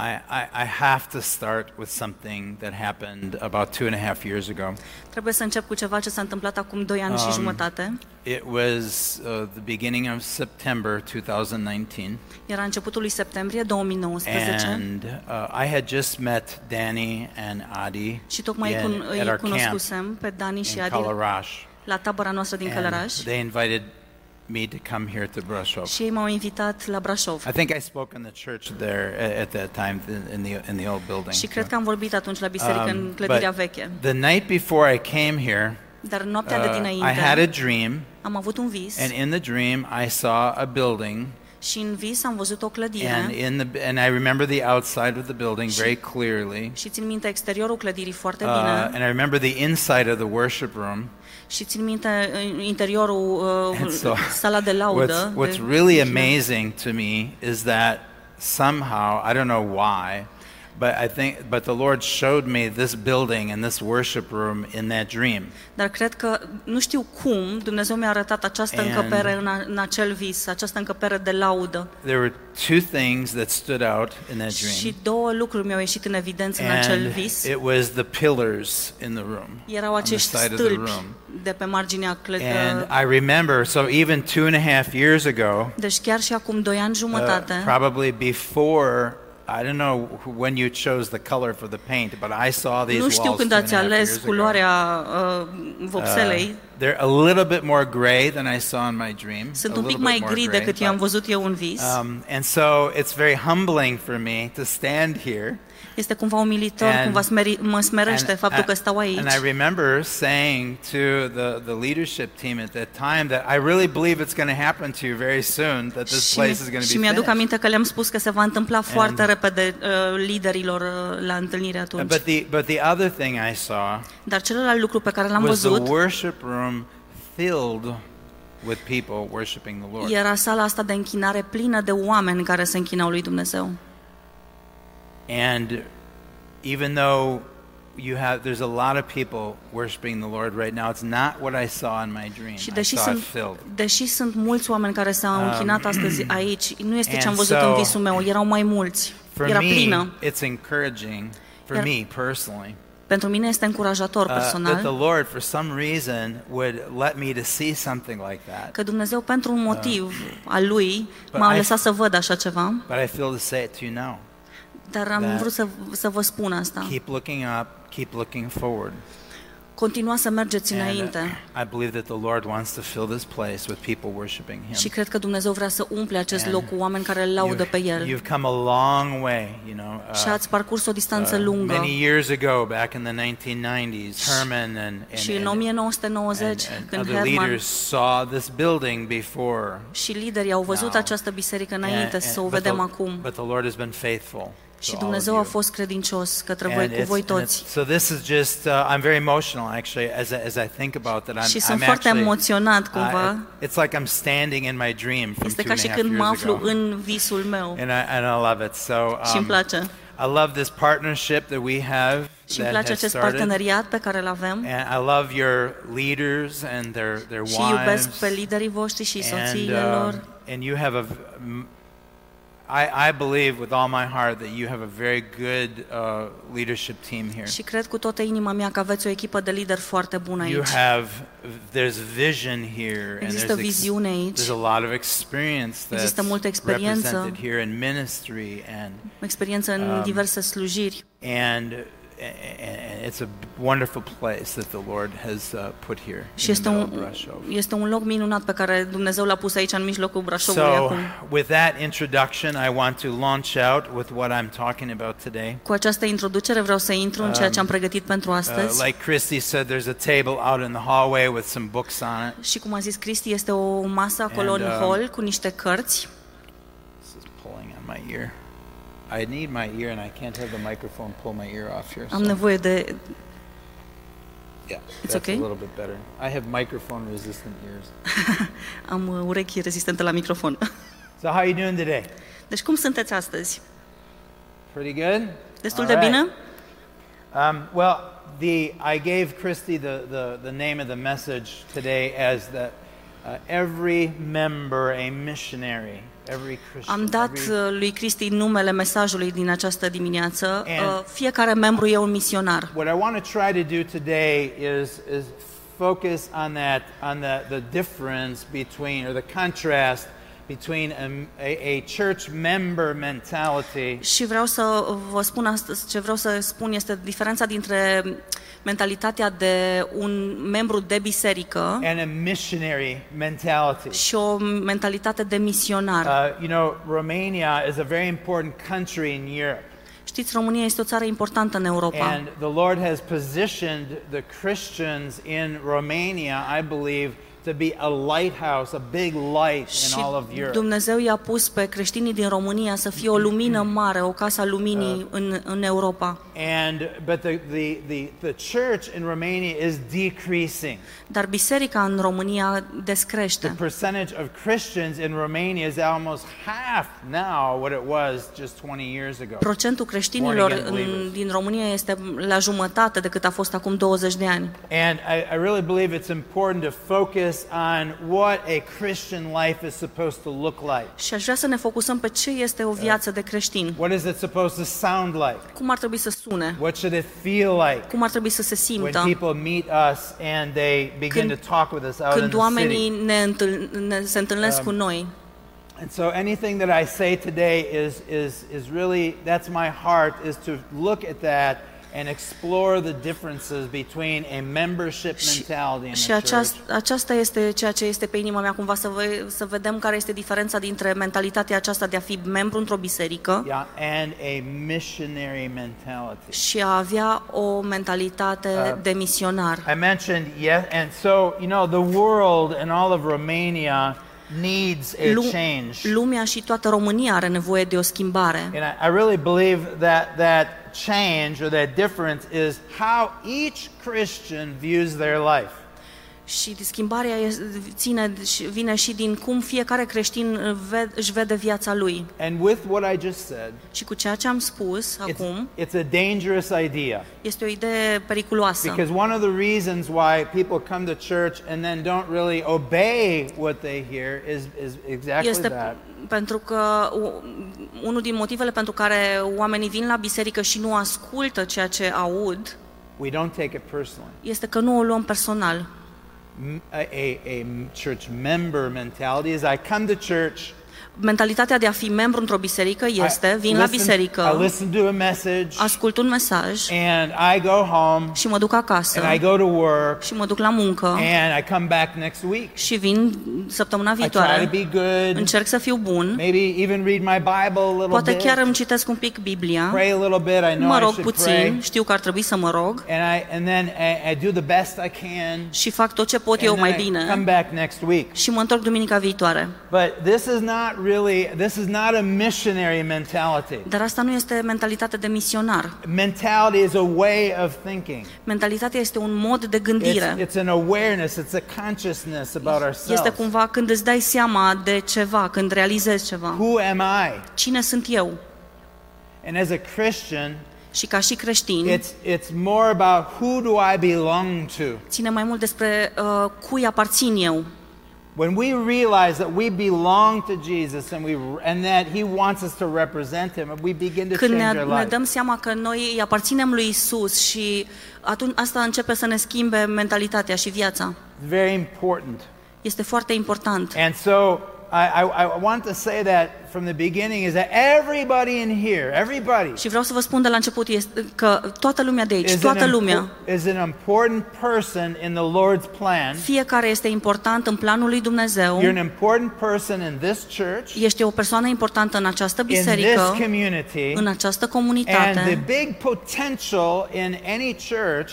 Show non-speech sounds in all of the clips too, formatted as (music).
I, I, I have to start with something that happened about two and a half years ago. Trebuie să încep cu ceva ce s-a întâmplat acum 2 ani și Um, jumătate. It was uh, the beginning of September 2019, Era începutul lui septembrie 2019 and uh, I had just met Danny and Adi și tocmai in- cun- at îi our camp cunoscusem pe Dani și in Adi Kalarash. la tabăra noastră din Călăraș And they invited me to come here to Brasov. și ei m-au invitat la Brașov. I think I spoke in the church there a- at that time in- in the in the old building. Și cred că am vorbit atunci la biserică Um, în clădirea but veche. The night before I came here, Dar noaptea de uh, dinainte I had a dream, am avut un vis and in the dream I saw a building, și în vis am văzut o and clădire in the and I remember the outside of the building very clearly, și țin minte exteriorul clădirii foarte uh, bine and I remember the inside of the worship room. Și țin minte interiorul, uh, so, sala de laudă. What's what's really amazing to me is that somehow I don't know why, but I think but the Lord showed me this building and this worship room in that dream. Dar cred că, nu știu cum, Dumnezeu mi-a arătat această And- încăpere în, a, în acel vis, această încăpere de laudă. There were two things that stood out in that dream. Și două lucruri mi-au ieșit în evidență în acel vis. it was the pillars in the room. Erau acești side of the stâlpi room. de pe marginea clădirii. And. I remember, so even two and a half years ago, Deci chiar și acum doi ani uh, jumătate, probably before, I don't know when you chose the color for the paint, but I saw these nu știu walls când two and ați a half ales years ago. culoarea uh, vopselei, Uh, they're a little bit more gray than I saw in my dream. sunt a un pic little mai bit more gri gray, decât i-am but, văzut eu în vis. Um, and so it's very humbling for me to stand here. Este cumva umilitor, and- cumva smeri, mă smerește And- faptul că stau aici. And I remember saying to the, the leadership team at that time that I really believe it's going to happen to you very soon, that this Și, place is going to și be mi-aduc finished. aminte că le-am spus că se va întâmpla foarte repede uh, liderilor uh, la întâlnire atunci. But the, but the other thing I saw Dar celălalt lucru pe care l-am was the văzut worship room filled with people worshiping the Lord. era sala asta de închinare plină de oameni care se închinau lui Dumnezeu. And even though you have, there's a lot of people worshiping the Lord right now, it's not what I saw in my dream. Și I deși saw it sunt, filled. deși sunt mulți oameni care s-au închinat astăzi (clears throat) aici, nu este ce am and văzut so- în visul meu, erau mai mulți. For Era me, plină. it's encouraging, for Iar- me personally, Pentru mine este încurajator uh, that the personal Lord, for some reason, would let me to see something like that. că Dumnezeu pentru un motiv al lui But m-a I- lăsat să văd așa ceva, But I feel to say it to you now. Dar am That- vrut să, să vă spun asta. Keep looking up, keep looking forward. Continua să mergeți And, uh, înainte. I believe that the Lord wants to fill this place with people worshiping Him. Și cred că Dumnezeu vrea să umple acest And loc cu oameni care îl laudă pe El. You've come a long way, you know. uh, Și ați parcurs o distanță uh, lungă. many years ago, back in the 1990s, Herman and, and, Și în and, 1990, and, and când other Herman leaders saw this building before. și liderii au văzut now. această biserică And- înainte and- să o but vedem the- acum. But the Lord has been faithful. Și to all Dumnezeu of a you. fost credincios către And voi, cu it's- voi and toți. it's- So this is just, uh, I'm very emotional actually as, I- as I think about that. I'm, Și I'm sunt foarte actually, emoționat cumva. I- it's like I'm standing in my dream from Este two ca and și a half când mă years aflu ago. în visul meu And I, and I love it. So și îmi um, place. I love this partnership that we have Și îmi that place has acest started. parteneriat pe care îl avem. And I love your leaders and their, their Și iubesc wives. pe liderii voștri și and, soțiile um, lor. and you have a, v- m- I, I believe with all my heart that you have a very good uh, leadership team here. Și cred cu toată inima mea că aveți o echipă de lideri foarte bună aici. You have, there's vision here, and Există there's, ex- viziune aici. there's a lot of experience that's Există multă experiență. represented here in ministry and Experiență în Um, diverse slujiri. and and it's a wonderful place that the Lord has uh, put here Și in este the middle un, of Brasov. este un loc minunat pe care Dumnezeu l-a pus aici în mijlocul Brașovului So, acum. with that introduction, I want to launch out with what I'm talking about today. Cu această introducere vreau să intru în ceea ce am pregătit pentru Uh, astăzi. like Christy said, there's a table out in the hallway with some books on it. Și cum a zis Cristi, este o masă acolo And, în um, hall cu niște cărți. This is pulling on my ear. I need my ear, and I can't have the microphone pull my ear off here. Am so- nevoie de... yeah, It's that's okay? a little bit better. I have microphone-resistant ears. (laughs) Am uh, urechi rezistente la microfon. (laughs) So, how are you doing today? Deci cum sunteți astăzi? Pretty good. Destul All de right. bine? Um, well, the I gave Christy the, the, the name of the message today as that uh, every member a missionary. Am dat every- uh, lui Cristi numele mesajului din această dimineață. And- Uh, Fiecare membru e un misionar. What I want to try to do today is is focus on that on the, the difference between or the contrast between a, a, a church member mentality Și vreau să vă spun astăzi, ce vreau să spun este diferența dintre mentalitatea de un membru de biserică and a missionary mentality. și o mentalitate de misionar. Uh, you know, Romania is a very important country in Europe. Știți, România este o țară importantă în Europa. And the Lord has positioned the Christians in Romania, I believe, to be a lighthouse, a big light Și in all of Europe. Dumnezeu i-a pus pe creștinii din România să fie o lumină mare, o casă a luminii în, în Europa. And but the, the, the, the church in Romania is decreasing. Dar biserica în România The descrește. percentage of Christians in Romania is almost half now what it was just 20 years ago. Procentul creștinilor Born again în, believers. din România este la jumătate decât a fost acum 20 de ani. And I, I really believe it's important to focus on what a Christian life is supposed to look like. Și aș vrea să ne focusăm pe ce este o viață de creștin. What is it supposed to sound like? Cum ar trebui să sune? What should it feel like Cum ar trebui să se simtă? when people meet us and they begin Când- to talk with us out in the oamenii city? ne, întâl- ne, se întâlnesc Um, cu noi. And so anything that I say today is, is, is really, that's my heart, is to look at that and explore the differences between a membership Și, mentality in și the church aceasta, aceasta este ceea ce este pe inima mea, cumva să, ve, să vedem care este diferența dintre mentalitatea aceasta de a fi membru într-o biserică yeah, and a missionary mentality. și a avea o mentalitate Uh, de misionar. I mentioned, yes, and so, you know, the world and all of Romania needs a change. lumea și toată România are nevoie de o schimbare. And I, I really believe that that change or that difference is how each Christian views their life. Și schimbarea e- ține și vine și din cum fiecare creștin ve- își vede viața lui. And with what I just said, Și cu ceea ce am spus it's, acum, it's a dangerous idea. este o idee periculoasă. Because one of the reasons why people come to church and then don't really obey what they hear is, is exactly Este that. pentru că u- unul din motivele pentru care oamenii vin la biserică și nu ascultă ceea ce aud We don't take it personally. este că nu o luăm personal. A, a church member mentality is I come to church, Mentalitatea de a fi membru într-o biserică este, I vin la listen- I biserică, listen to a message, ascult un mesaj and I go home, și mă duc acasă and I go to work, și mă duc la muncă and I come back next week. și vin săptămâna I try to viitoare, be good, încerc să fiu bun, maybe even read my Bible a little poate bit, chiar îmi citesc un pic Biblia, pray a little bit. I know mă I rog should puțin, pray, știu că ar trebui să mă rog and I and then I, I do the best I can. și fac tot ce pot eu and mai then I come bine back next week. și mă întorc duminica viitoare. But this is not really this is not a missionary mentality. Dar asta nu este mentalitate de misionar. Mentality is a way of thinking. Mentalitatea este un mod de It's, gândire. it's an awareness, it's a consciousness about Este ourselves. cumva când îți dai seama de ceva, când realizezi ceva. Who am I? Cine sunt eu? And as a Christian, Și ca și creștin, it's it's more about who do I belong to. ține mai mult despre uh, cui aparțin eu. When we realize that we belong to Jesus and we and that He wants us to represent Him, we begin to Când change ne, our ne life. dăm seama că noi îi aparținem lui Isus și atunci asta începe să ne schimbe mentalitatea și viața. It's very important. Este foarte important. And so I, I, I want to say that from the beginning is that everybody in here, everybody Și vreau să vă spun de la început este că toată lumea de aici, is toată an, lumea, impo- is an important person in the Lord's plan. fiecare este important în planul lui Dumnezeu. You're an important person in this church, Ești o persoană importantă în această in this biserică, community, în această and the comunitate big potential in any church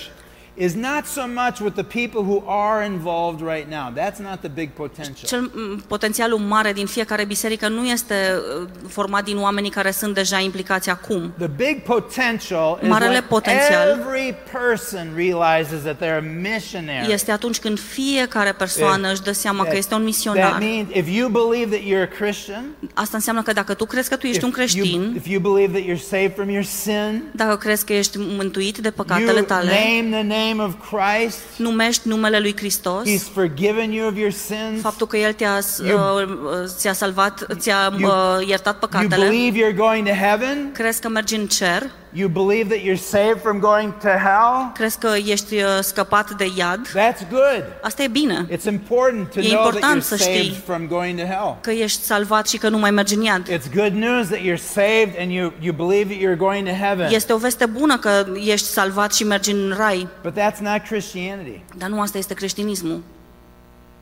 is not so much with the people who are involved right now. That's not the big potential. Cel potențialul mare din fiecare biserică nu este uh, format din oamenii care sunt deja implicați acum. The big potential is Marele when potențial every person realizes that they're a missionary. Este atunci când fiecare persoană își dă seama că este un That misionar. means if you believe that you're a Christian, Asta înseamnă că dacă tu crezi că tu if ești un you, creștin, if you believe that you're saved from your sin, dacă crezi că ești mântuit de you păcatele tale name the name name of Christ, numești numele lui Hristos, He's forgiven you of your sins, faptul că El te-a, You- uh, ți-a salvat, ți-a You- uh, iertat you păcatele, believe you're going to heaven, crezi că mergi în cer, you believe that you're saved from going to hell, crezi că ești uh, scăpat de iad, that's good. asta e bine, It's important to E know that important you're să saved știi. from going to hell. că ești salvat și că nu mai mergi în iad. It's good news that you're saved and you, you believe that you're going to heaven. Este o veste bună că ești salvat și mergi în rai, But that's not Christianity. dar nu asta este creștinismul.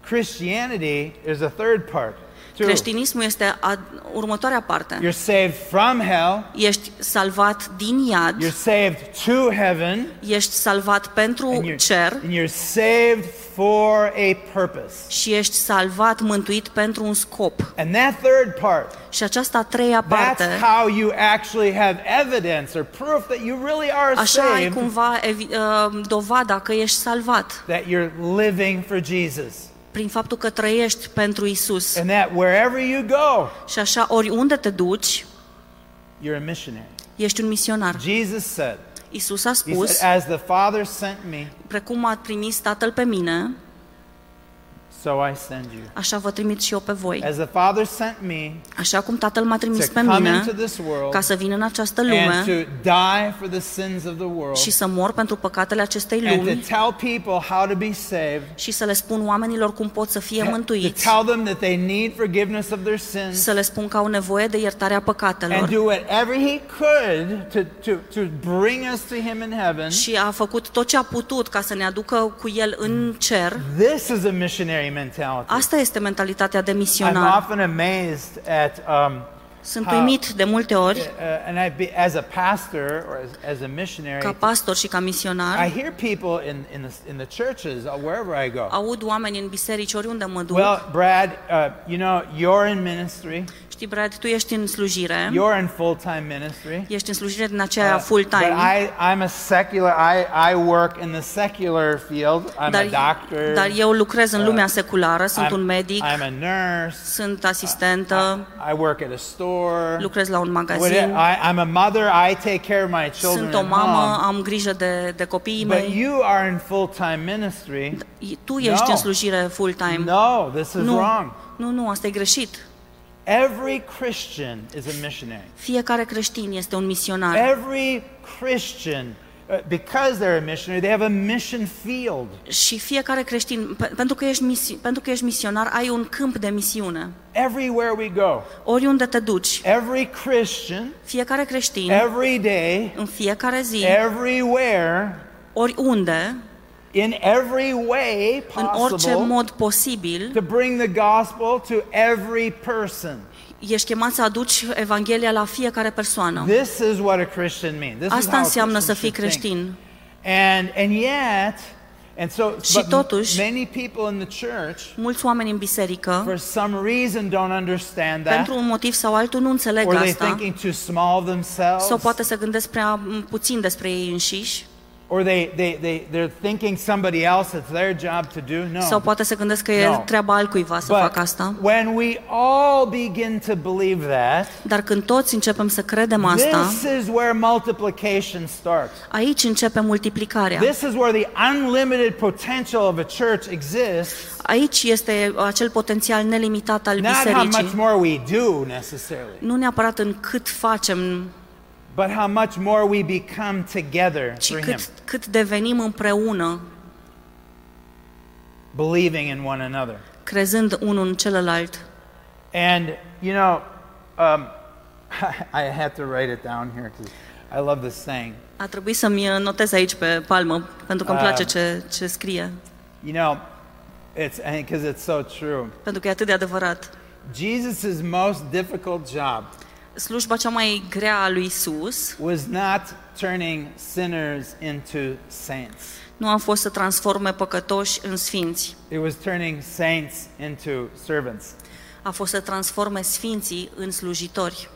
Christianity is a third part. Too. Creștinismul este a, următoarea parte. You're saved from hell, Ești salvat din iad, you're saved to heaven, ești salvat and pentru you're, cer and you're saved for a purpose. și ești salvat, mântuit pentru un scop. And that third part, Și această a treia that's parte, how you actually have evidence or proof that you really are așa ai saved, cumva evi, uh, dovada că ești salvat that you're living for Jesus. Prin faptul că trăiești pentru Isus. And that wherever you go, Și așa, oriunde te duci, you're a missionary. ești un misionar. Jesus said, Isus a He spus, said, As the Father sent me, precum a trimis Tatăl pe mine, so I send you. așa vă trimit și eu pe voi. As the Father sent me Așa cum Tatăl m-a trimis to pe come mine into this world ca să vin în această and lume to die for the sins of the world și să mor pentru păcatele acestei and to lumi tell people how to be saved, și să le spun oamenilor cum pot să fie to mântuiți, tell them that they need forgiveness of their sins, să le spun că au nevoie de iertarea and păcatelor do whatever He could to, to, to bring us to Him in heaven. și a făcut tot ce a putut ca să ne aducă cu El în cer. This is a missionary mentality. Asta este mentalitatea de I'm misionar. often amazed at. Um, Sunt how- uimit de multe ori, uh, and I be, as a pastor or as, as a missionary, ca pastor și ca I misionar, hear people in, in, the, in the churches, uh, wherever I go. aud oameni în biserici oriunde mă duc. Well, Brad, uh, you know, you're in ministry. Știi, Brad, tu ești în slujire, You're in full-time ministry. ești în slujire din aceea Uh, full-time, But I, I'm a secular, I, I work in the secular field. I'm dar, a doctor. dar eu lucrez în lumea Uh, seculară, sunt I'm, un medic, I'm a nurse. sunt asistentă, I, I work at a store. lucrez la un What- magazin, I, I'm a mother. I take care of my children sunt o at mamă, home. am grijă de, de copiii But mei. you are in full-time ministry. Tu ești No. în slujire full-time. No, this is Nu, wrong. nu, nu, asta e greșit. Every Christian is a missionary. Fiecare creștin este un misionar. Every Christian, uh, because they're a missionary, they have a mission field. Și fiecare creștin, pe- pentru că, ești misi, pentru că ești misionar, ai un câmp de misiune. Everywhere we go, Oriunde te duci, every Christian, fiecare creștin, every day, în fiecare zi, everywhere, oriunde, in every way în orice possible, mod posibil, to bring the gospel to every person. ești chemat să aduci Evanghelia la fiecare persoană. This is what a Christian means. This is Asta how a înseamnă Christian să fii should think. creștin. And and yet, and so Și but totuși- many people in the church Mulți oameni în biserică, for some reason don't understand that. pentru un motiv sau altul, nu înțeleg Or they asta, thinking too small of themselves. sau poate să gândesc prea m, puțin despre ei înșiși, Or they, they, they, they're thinking somebody else, it's their job to do. No. sau poate să gândesc că e No. treaba altcuiva să facă asta. when we all begin to believe that, Dar când toți începem să credem asta, this is where multiplication starts. aici începe multiplicarea. This is where the unlimited potential of a church exists. Aici este acel potențial nelimitat al Not how much bisericii. more we do necessarily, Nu neapărat în cât facem, but how much more we become together ci for Him, cât, cât devenim împreună, believing in one another. crezând unul în celălalt. And, you know, um, (laughs) I had to write it down here because I love this saying. A trebuit să-mi notez aici pe palmă, pentru că îmi place Ah. ce, ce scrie, You know, it's because it's so true. pentru că e atât de adevărat. Jesus' most difficult job Slujba cea mai grea a lui Isus was not turning sinners into saints. nu a fost să transforme păcătoși în sfinți, It was turning saints into servants. a fost să transforme sfinții în slujitori.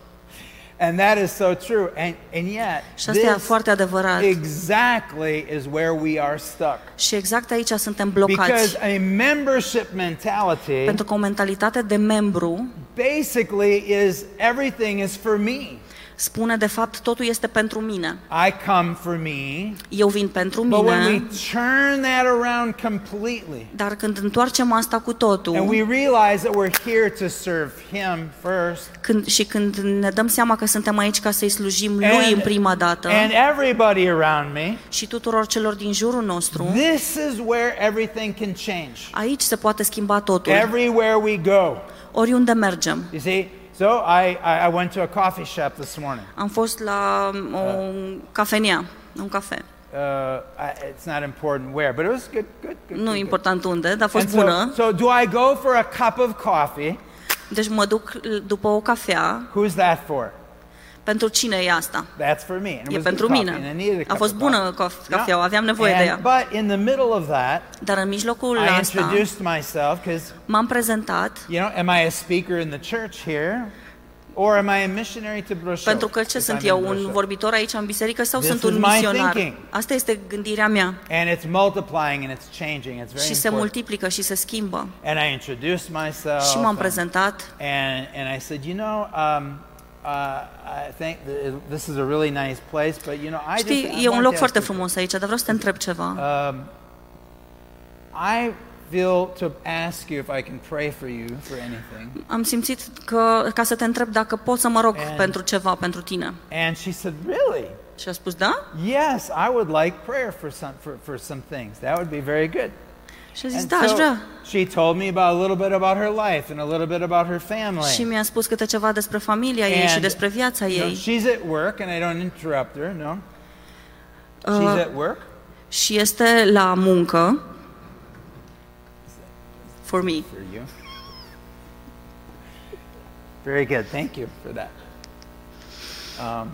And that is so true. And, and yet, Și asta e this foarte adevărat. exactly is where we are stuck. Și exact aici suntem Because blocați. a membership mentality Pentru că o mentalitate de membru basically is everything is for me. Spune de fapt totul este pentru mine. I come for me. Eu vin pentru But when we mine, turn that around completely dar când întoarcem asta cu and totul we realize that we're here to serve Him first, când, și când ne dăm seama că suntem aici ca să-i slujim lui And- în prima dată and everybody around me, și tuturor celor din jurul nostru, this is where everything can change. aici se poate schimba totul, Everywhere we go. oriunde mergem. You see? So I, I, I went to a coffee shop this morning. Am fost la o cafenea, un cafe. Uh, it's not important where, but it was good, good, good. Nu good, e important unde, dar a fost And bună. so, so do I go for a cup of coffee? Deci mă duc după o cafea. Who's that for? Pentru cine e asta? That's for me. And it E was pentru good coffee, and I mine. needed a A cup fost of bună coffee. caf- cafeaua, aveam nevoie de And, ea. but in the middle of that, Dar în mijlocul I asta introduced myself because, m-am prezentat you know, am I a speaker in the church here? Or am I a missionary to Brașov? pentru că ce if sunt I'm in eu, un Brașov? vorbitor aici în biserică sau This sunt is un my misionar? thinking. Asta este gândirea mea. And it's multiplying and it's changing. It's very Și se important. multiplică și se schimbă. And I introduced myself. Și m-am and- prezentat And, and I said, you know, um, uh, I think th- this is a really nice place, but you know, I just Știi, I e un want loc to foarte ask you- frumos aici, dar vreau să te întreb ceva. Um, I feel to ask you if I can pray for you for anything. Am simțit că, ca să te întreb dacă pot să mă rog And- pentru ceva, pentru tine. And she said, really? Și a spus, da? Yes, I would like prayer for some for, for some things. That would be very good. Și a zis, And da, aș so vrea. she told me about a little bit about her life and a little bit about her family. Și mi-a spus câte ceva despre familia ei și despre viața ei. she's at work, and I don't interrupt her. No, she's Uh, at work. și este la muncă. For me. for you. Very good. Thank you for that. Um,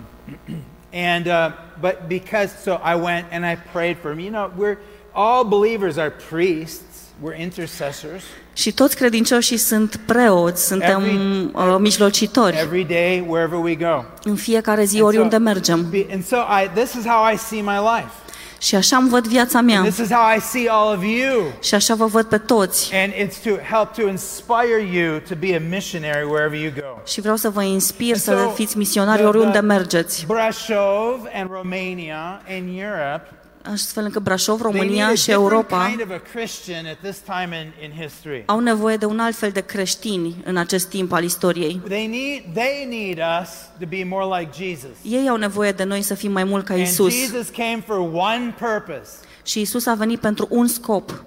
(clears throat) and uh, but because so I went and I prayed for him. You know, we're all believers are priests. We're intercessors. Și toți credincioșii sunt preoți, suntem Every- uh, mijlocitori Every day, wherever we go. în fiecare zi, And oriunde so- mergem. be- And so I, this is how I see my life. Și așa îmi văd viața mea This is how I see all of you. și așa vă văd pe toți. And it's to help to inspire you to be a missionary wherever you go. Și vreau să vă inspir And să so, fiți misionari the- oriunde the mergeți. Brașov and Romania and Europe Astfel încât Brașov, They need România a și different Europa kind of a Christian at this time in, in history. au nevoie de un alt fel de creștini în acest timp al istoriei. They need, they need us to be more like Jesus. Ei au nevoie de noi să fim mai mult ca And Isus. Jesus came for one purpose. Și Isus a venit pentru un scop.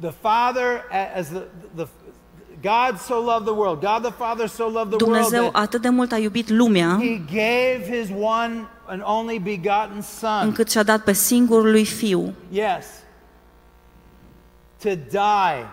The Father, as the, the Dumnezeu that atât de mult a iubit lumea He gave His one and only begotten Son. încât și-a dat pe singurul lui Fiu Yes. To die,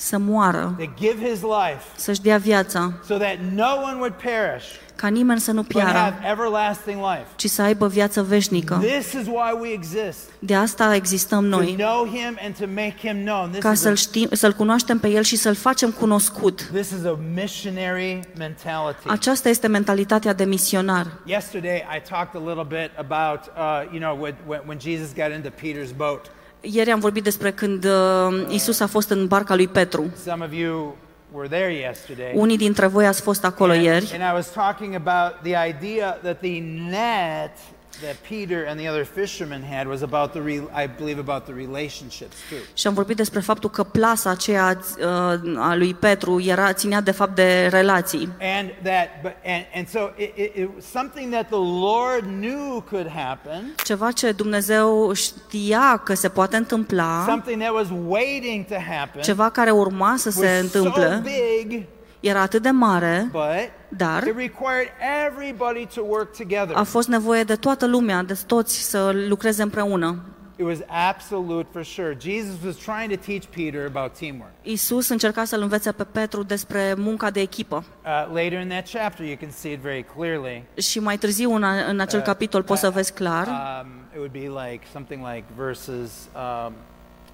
să moară, to give His life, să-și dea viața, so that no one would perish, ca nimeni să nu but have piară, everlasting life. ci să aibă viață veșnică. This is why we exist. De asta existăm To noi, know him and to make him known. This ca is, a, să-l, știm, să-l cunoaștem pe El și să-l facem cunoscut. this is a missionary mentality. Aceasta este mentalitatea de misionar. Yesterday, I talked a little bit about, uh, you know, when, when, when Jesus got into Peter's boat. Ieri am vorbit despre când uh, Isus a fost în barca lui Petru. Some of you were there yesterday. Unii dintre voi ați fost acolo and, ieri and I was talking about the idea that the net that Peter and the other fishermen had was about the, re- I believe, about the relationships too. și am vorbit despre faptul că plasa aceea uh, a lui Petru era, ținea de fapt de relații. And that, but, and, and so it, it, it was something that the Lord knew could happen, Ceva ce Dumnezeu știa că se poate întâmpla, something that was waiting to happen, ceva care urma să se was so întâmple, big, era atât de mare, but dar it required everybody to work together. a fost nevoie de toată lumea, de toți să lucreze împreună. It was absolute for sure. Jesus was trying to teach Peter about teamwork. Isus încerca să-l învețe pe Petru despre munca de echipă. Uh, later in that chapter, you can see it very clearly. Și mai târziu în, a- în acel capitol poți să vezi clar, Um, it would be like something like verses, um,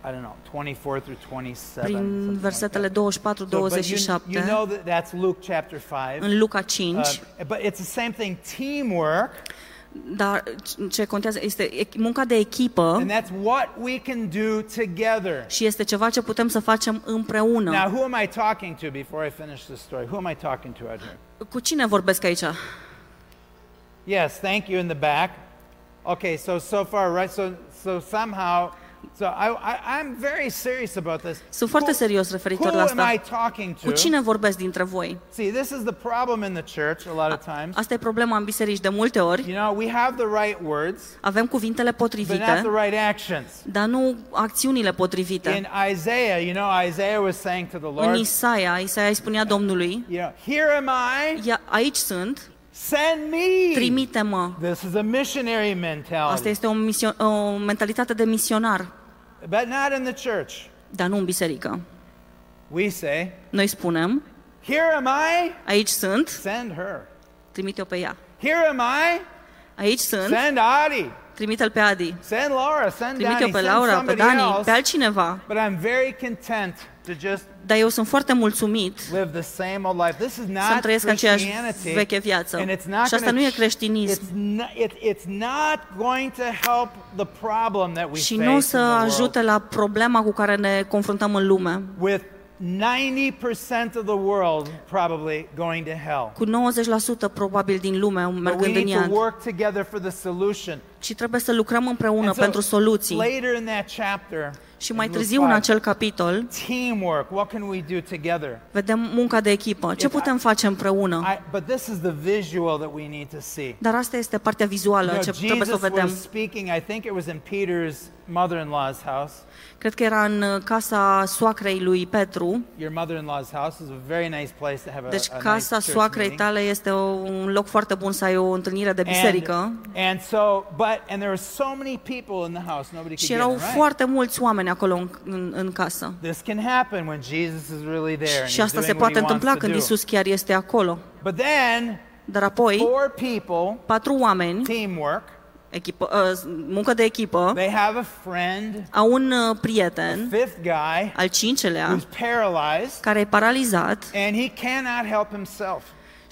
I don't know, 24 through 27. prin something like versetele that. 24-27, So, but you, you know that that's Luke chapter 5. în Luca 5, Uh, but it's the same thing, teamwork, dar ce contează este e- munca de echipă and that's what we can do together. și este ceva ce putem să facem împreună. Now, who am I talking to before I finish this story? Who am I talking to out here? Cu cine vorbesc aici? Yes, thank you in the back. Okay, so so far, right? So so somehow, so I, I I'm very serious about this. Sunt foarte Who- serios referitor Who la am I asta. talking Cu to? cine vorbesc dintre voi? See, this is the problem in the church a lot of times. Asta e problema în biserici de multe ori. You know, we have the right words, Avem cuvintele but not potrivite, the right actions. dar nu acțiunile potrivite. In Isaiah, you know, Isaiah was saying to the În Lord, Isaia, Isaia îi spunea Domnului, you know, here am I, "Ia- aici sunt, send me. trimite-mă. This is a missionary Asta mentality, este o, misio- o mentalitate de misionar, but not in the church. dar nu în biserică. We say, Noi spunem, here am I, aici sunt, send her. trimite-o pe ea. Here am I, Aici sunt, send Adi, trimite-l pe Adi. send Laura, send Trimite-o Danny, pe send Laura, pe somebody Dani, pe else. altcineva. But I'm very content to just Dar eu sunt foarte mulțumit live the same old life. This is să-mi not trăiesc aceeași Christianity. veche viață. And it's not Și asta gonna nu e ch- creștinism. It's not, it, it's not going to help the problem that we Și face nu o in să the world. ajute la problema cu care ne confruntăm în lume. With 90% of the world probably going to hell. Cu 90% probabil din lume But we mergând în need to iad. work together for the solution. Și trebuie să lucrăm împreună And so, pentru soluții. Later in that chapter, Și mai in târziu verse în five, acel capitol teamwork. What can we do together? vedem munca de echipă. Ce If I- putem face împreună? I, but this is the visual that we need to see. Dar asta este partea vizuală You know, ce trebuie să o Jesus vedem. was speaking, I think it was in Peter's mother-in-law's house. Cred că era în uh, casa soacrei lui Petru. Your mother-in-law's house is a very nice place to have a, Deci a nice casa church soacrei meeting. tale este o- un loc foarte bun să ai o întâlnire de biserică. And, and so, but, and there were so many people in the house, nobody Și could get erau in, right? foarte mulți oameni acolo în, în, în casă. This can happen when Jesus is really there and Și he's asta doing se what poate he wants întâmpla to când do. Isus chiar este acolo. But then, Dar apoi, four people, patru oameni, teamwork, echipă, uh, muncă de echipă, they have a friend, au un uh, a prieten, fifth guy, al cincelea, who's paralyzed, care e paralizat and he cannot help himself.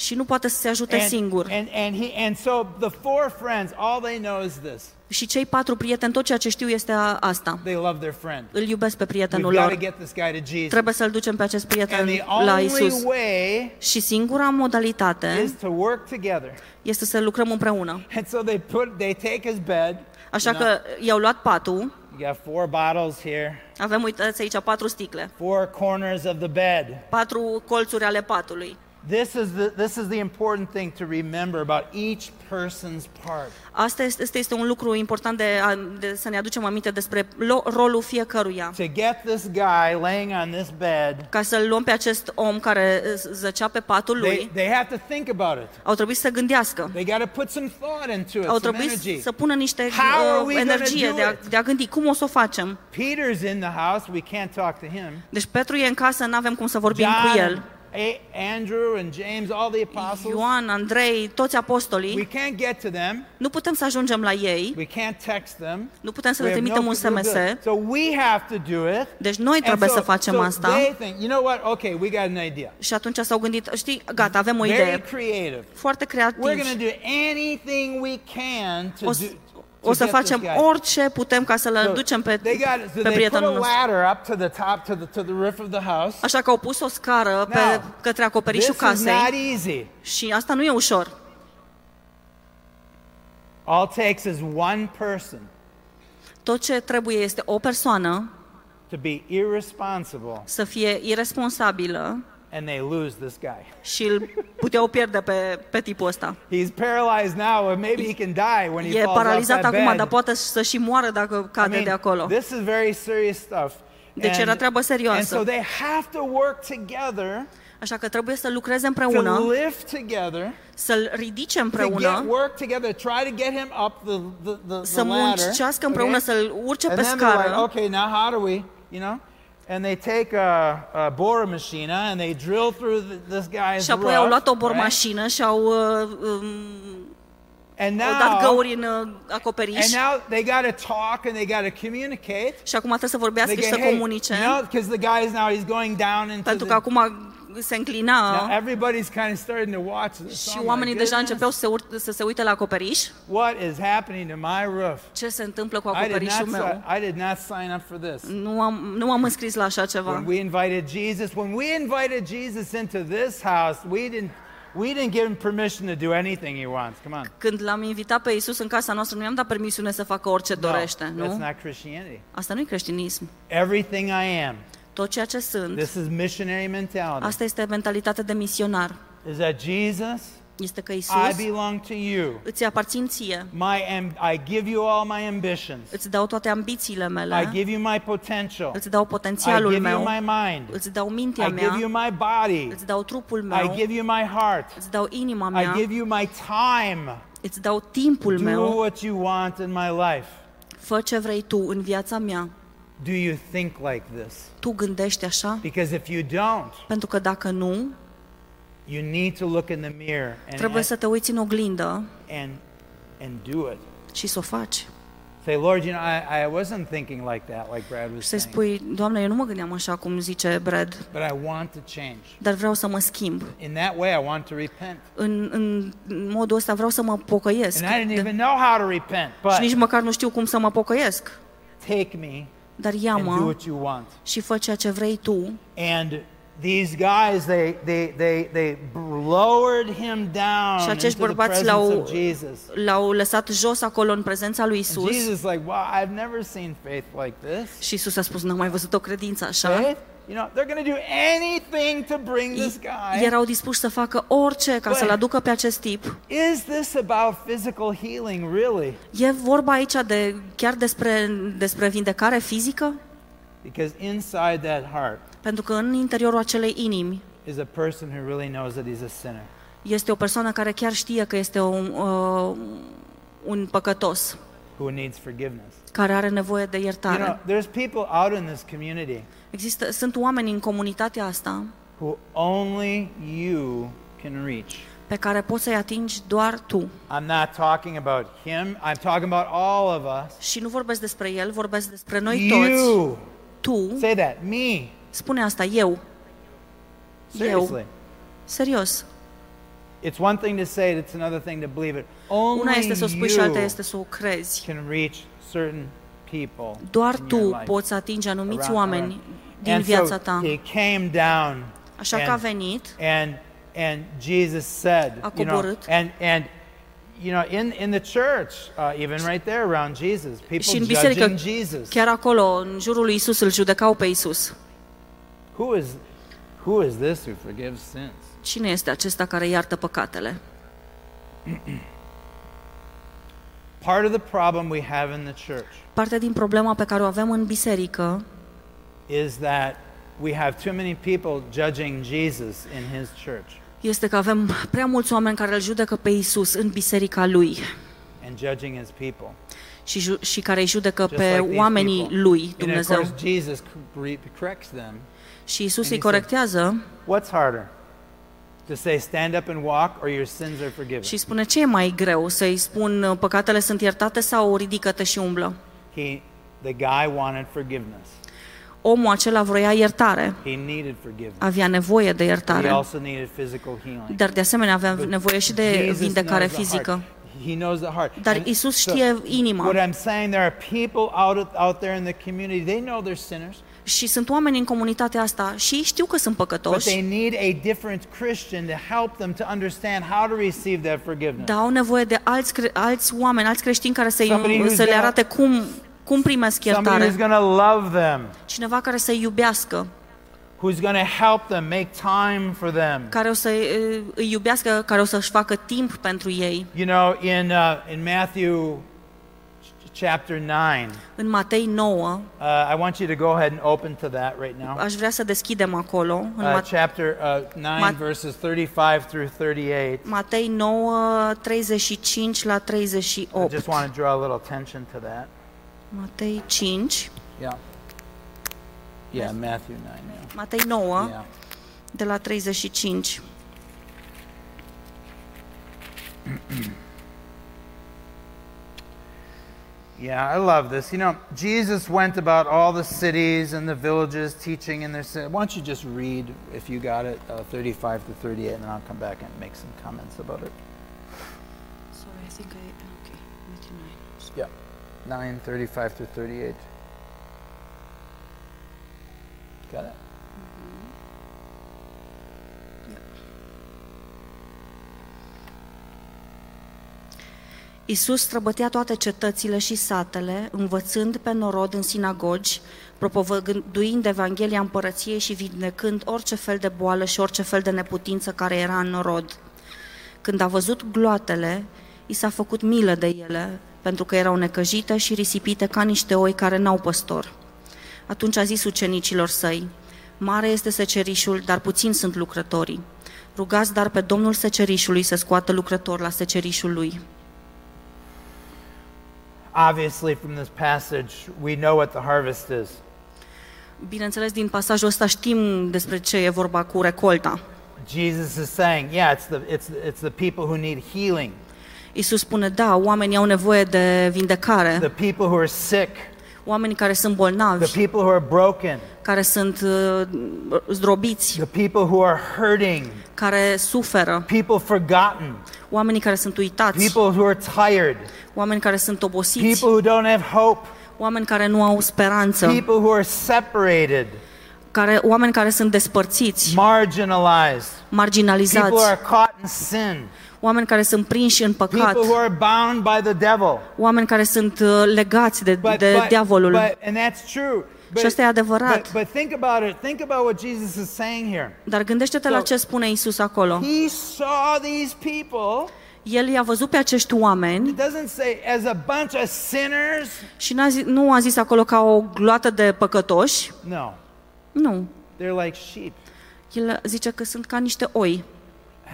Și nu poate să se ajute singur. and, and, he, and so the four friends, all they know is this. Și cei patru prieteni, tot ceea ce știu este a- asta. They love their friend. Îl iubesc pe We've prietenul got to lor. get this guy to Jesus. Trebuie să-l ducem pe acest prieten And the la only Isus. way Și singura modalitate is to work together. este să lucrăm împreună. And so they put, they take his bed. Așa you know, că i-au luat patul, You got four bottles here, avem, uitați aici, patru sticle, four corners of the bed. patru colțuri ale patului. This is the this is the important thing to remember about each person's part. Asta este, este, este un lucru important de, a, de să ne aducem aminte despre lo, rolul fiecăruia. To get this guy laying on this bed, Ca să-l luăm pe acest om care uh, zăcea pe patul they, lui, they have to think about it. au trebuit să gândească. They got to put some thought into it, Au some trebuit energy. să pună niște How are we uh, gonna energie do de a, it? de a gândi cum o să o facem. Peter's in the house. We can't talk to him. Deci Petru e în casă, nu avem cum să vorbim cu John, el. A- Andrew, and James, all the apostles. Ioan, Andrei, toți We apostolii, can't get to them. nu putem să ajungem la ei, We can't text them. nu putem să We le have trimitem no un clue SMS, to do it. So we have to do it. deci noi And trebuie so- să facem so asta. They think, you know what? Okay, we got an idea. Și atunci s-au gândit, știi, gata, avem o Very idee, creative. foarte We're creativ. going to do anything we can to O, do. Să- to o să get this facem guy. orice putem ca să-l So ducem pe, they got so pe they put prietenul a nostru. ladder up to the top to the to the roof of the house. Așa că au pus o scară pe, Now, către This acoperișul is not casei easy. și asta nu e ușor. All it takes is one person Tot ce trebuie este o persoană to be irresponsible, să fie irresponsabilă and they lose this guy. și îl puteau pierde pe, pe tipul ăsta. He's paralyzed now, and maybe he can die when he E falls off paralizat that acum, bed. dar poate să și moară dacă I cade mean, de acolo. This is very serious stuff. Deci era treabă and serioasă. so they have to work together Așa că trebuie să lucreze to împreună, lift together, să-l ridice to get împreună, work together, try to get him up the the, the, the să ladder. muncească împreună, okay? să-l urce And pe then they're like, scară. okay, now how do we, you know? And they take a, a bore machine and they drill through the, this guy's Și apoi au luat o roof, right? bormașină și au, uh, um, And au dat now, găuri în uh, acoperiș and now they got to talk and they got to communicate. și acum trebuie să vorbească They și go, să hey, comunice, you know, because the guy is now he's going down into pentru că the. acum se înclina Now everybody's kind of starting to watch this. și Oh my oamenii deja goodness, începeau să se, ur- să se uite la acoperiș. What is happening to my roof? Ce se întâmplă cu I did, acoperișul not, meu? si- I did not sign up for this. Nu am, nu am înscris la așa ceva. When we invited Jesus, when we invited Jesus into this house, we didn't We didn't give him permission to do anything he wants. Come on. Când l-am invitat pe Isus în casa noastră, nu i-am dat permisiune să facă orice No, dorește, that's nu? not Christianity. Asta nu e creștinism. Everything I am, Tot ceea ce sunt, this is missionary mentality, asta este mentalitatea de misionar. is that Jesus, Este că I Isus belong to you. îți aparțin ție, My am- I give you all my ambitions. îți dau toate ambițiile I mele, give you my potential. îți dau I potențialul give you meu, my mind. îți dau mintea I give you mea, my body. îți dau trupul I meu, give you my heart. îți dau inima I mea, give you my time. îți dau timpul Do meu, what you want in my life. fă ce vrei tu în viața mea. Do you think like this? Tu gândești așa? Because if you don't, Pentru că dacă nu, you need to look in the mirror and, trebuie să te uiți în oglindă and, and do it. și să o faci. Say, Lord, you know, I, I wasn't thinking like that, like Brad was Și să-i saying, spui, Doamne, eu nu mă gândeam așa cum zice Brad, but I want to change. dar vreau să mă schimb. In that way, I want to repent. În, în modul ăsta vreau să mă pocăiesc. And I didn't De- even know how to repent, și nici but măcar nu știu cum să mă pocăiesc. take me Dar and do ia-mă what you want. și fă ceea ce vrei tu. And these guys, they, they, they, they lowered him down Și acești into the bărbați presence l-au, of Jesus. l-au lăsat jos acolo în prezența lui Isus. Jesus, like, wow, I've never seen faith like this. Și Isus a spus, n-am mai văzut o credință așa. Faith? You know, they're going to do anything to bring this guy. Erau dispuși să facă orice ca să-l aducă pe acest tip. Is this about physical healing, really? E vorba aici de chiar despre, despre vindecare fizică? Because inside that heart Pentru că în interiorul acelei inimi is a person who really knows that he's a sinner. este o persoană care chiar știe că este un, uh, un păcătos, who needs forgiveness. care are nevoie de You iertare. know, there's people out in this community Există, sunt oameni în comunitatea asta who only you can reach. pe care poți să-i atingi doar tu. I'm not talking about him, I'm talking about all of us. Și nu vorbesc despre el, vorbesc despre noi toți. You. Tu, Say that. Me. spune asta, eu, Seriously. serios. It's one thing to say it, it's another thing to believe it. Only Una este să o spui și alta you este să o crezi. can reach certain people Doar in tu your life. poți atinge anumiți Around- oameni around. din and viața so ta. he came down Așa că a and, venit and and Jesus said, A you know, coborât. and and you know, in in the church, uh, even right there around Jesus, people și în biserică, judging Jesus. chiar acolo, în jurul lui Isus, îl judecau pe Isus. Who is who is this who forgives sins? Cine este acesta care iartă păcatele? (clears throat) Part of the problem we have in the church Parte din problema pe care o avem în biserică is that we have too many people judging Jesus in his church este că avem prea mulți oameni care îl judecă pe Isus în biserica lui and judging his people. și, ju- și care îi judecă Just pe like these oamenii people. lui, And of Dumnezeu. course Jesus cor- corrects them. Și Isus And îi he corectează What's harder? To say stand up and walk or your sins are forgiven? și spune ce e mai greu, să-i spun păcatele sunt iertate sau ridică-te și umblă? He the guy wanted forgiveness. Omul acela vroia iertare, He needed forgiveness. avea nevoie de He iertare, also needed physical healing. dar de asemenea avea But nevoie și de Jesus vindecare knows the fizică. heart. He knows the heart. Dar And Isus so știe inima. What I'm saying, there are people out out there in the community. They know they're sinners, Și sunt oameni în comunitatea asta și ei știu că sunt but they păcătoși, need a different Christian to help them to understand how to receive that forgiveness. dar au nevoie de alți, cre- alți oameni, alți creștini care să, Somebody who's să le gonna- arate cum, cum primesc Somebody iertare. who's going to love them, Cineva care să-i iubească, who's going to help them, make time for them. care o să uh, îi iubească, care o să-și facă timp pentru ei. You know, in uh, in Matthew ch- chapter nine, În Matei 9, uh, I want you to go ahead and open to that right now. aș vrea să deschidem acolo, în Uh, chapter uh, 9, Mat- verses 35 through 38. Matei 9, 35 la I just want to draw a little attention to that. Matei 5, Yeah. Yeah, Matthew 9, yeah. Matei 9, Yeah. de la 35. (clears throat) Yeah, I love this. You know, Jesus went about all the cities and the villages teaching in their city. Why don't you just read, if you got it, uh, 35 to 38, and then I'll come back and make some comments about it. Sorry, I think I... Okay, Matthew 9. Yeah. 9, 35 to 38. Got it? Isus străbătea toate cetățile și satele, învățând pe norod în sinagogi, propovăduind Evanghelia împărăției și vindecând orice fel de boală și orice fel de neputință care era în norod. Când a văzut gloatele, i s-a făcut milă de ele, pentru că erau necăjite și risipite ca niște oi care n-au păstor. Atunci a zis ucenicilor săi, Mare este secerișul, dar puțin sunt lucrătorii. Rugați dar pe Domnul secerișului să scoată lucrători la secerișul lui. Obviously, from this passage, we know what the harvest is. Bineînțeles, din pasajul ăsta știm despre ce e vorba cu recolta. Jesus is saying, yeah, it's the, it's, it's the people who need healing, Isus spune, da, oamenii au nevoie de vindecare, the people who are sick, oamenii care sunt the bolnavi, people who are broken, care sunt uh, zdrobiți, the people who are hurting, care suferă, people forgotten, oamenii care sunt uitați, people who are tired, oameni care sunt obosiți, people who don't have hope, oameni care nu au speranță, people who are separated, care, oameni care sunt despărțiți, marginalized, people who marginalizați, are caught in sin, oameni care sunt prinși în păcat, people who are bound by the devil. oameni care sunt uh, legați de, But, de but, diavolul. but, and that's true. But, Și asta e adevărat. But, but think about it. Think about what Jesus is saying here. Dar gândește-te la So- ce spune Isus acolo. He saw these people. El i-a văzut pe acești oameni It doesn't say as a bunch of sinners. și n-a zis, nu a zis acolo ca o gloată de păcătoși. No, Nu. they're like sheep El zice că sunt ca niște oi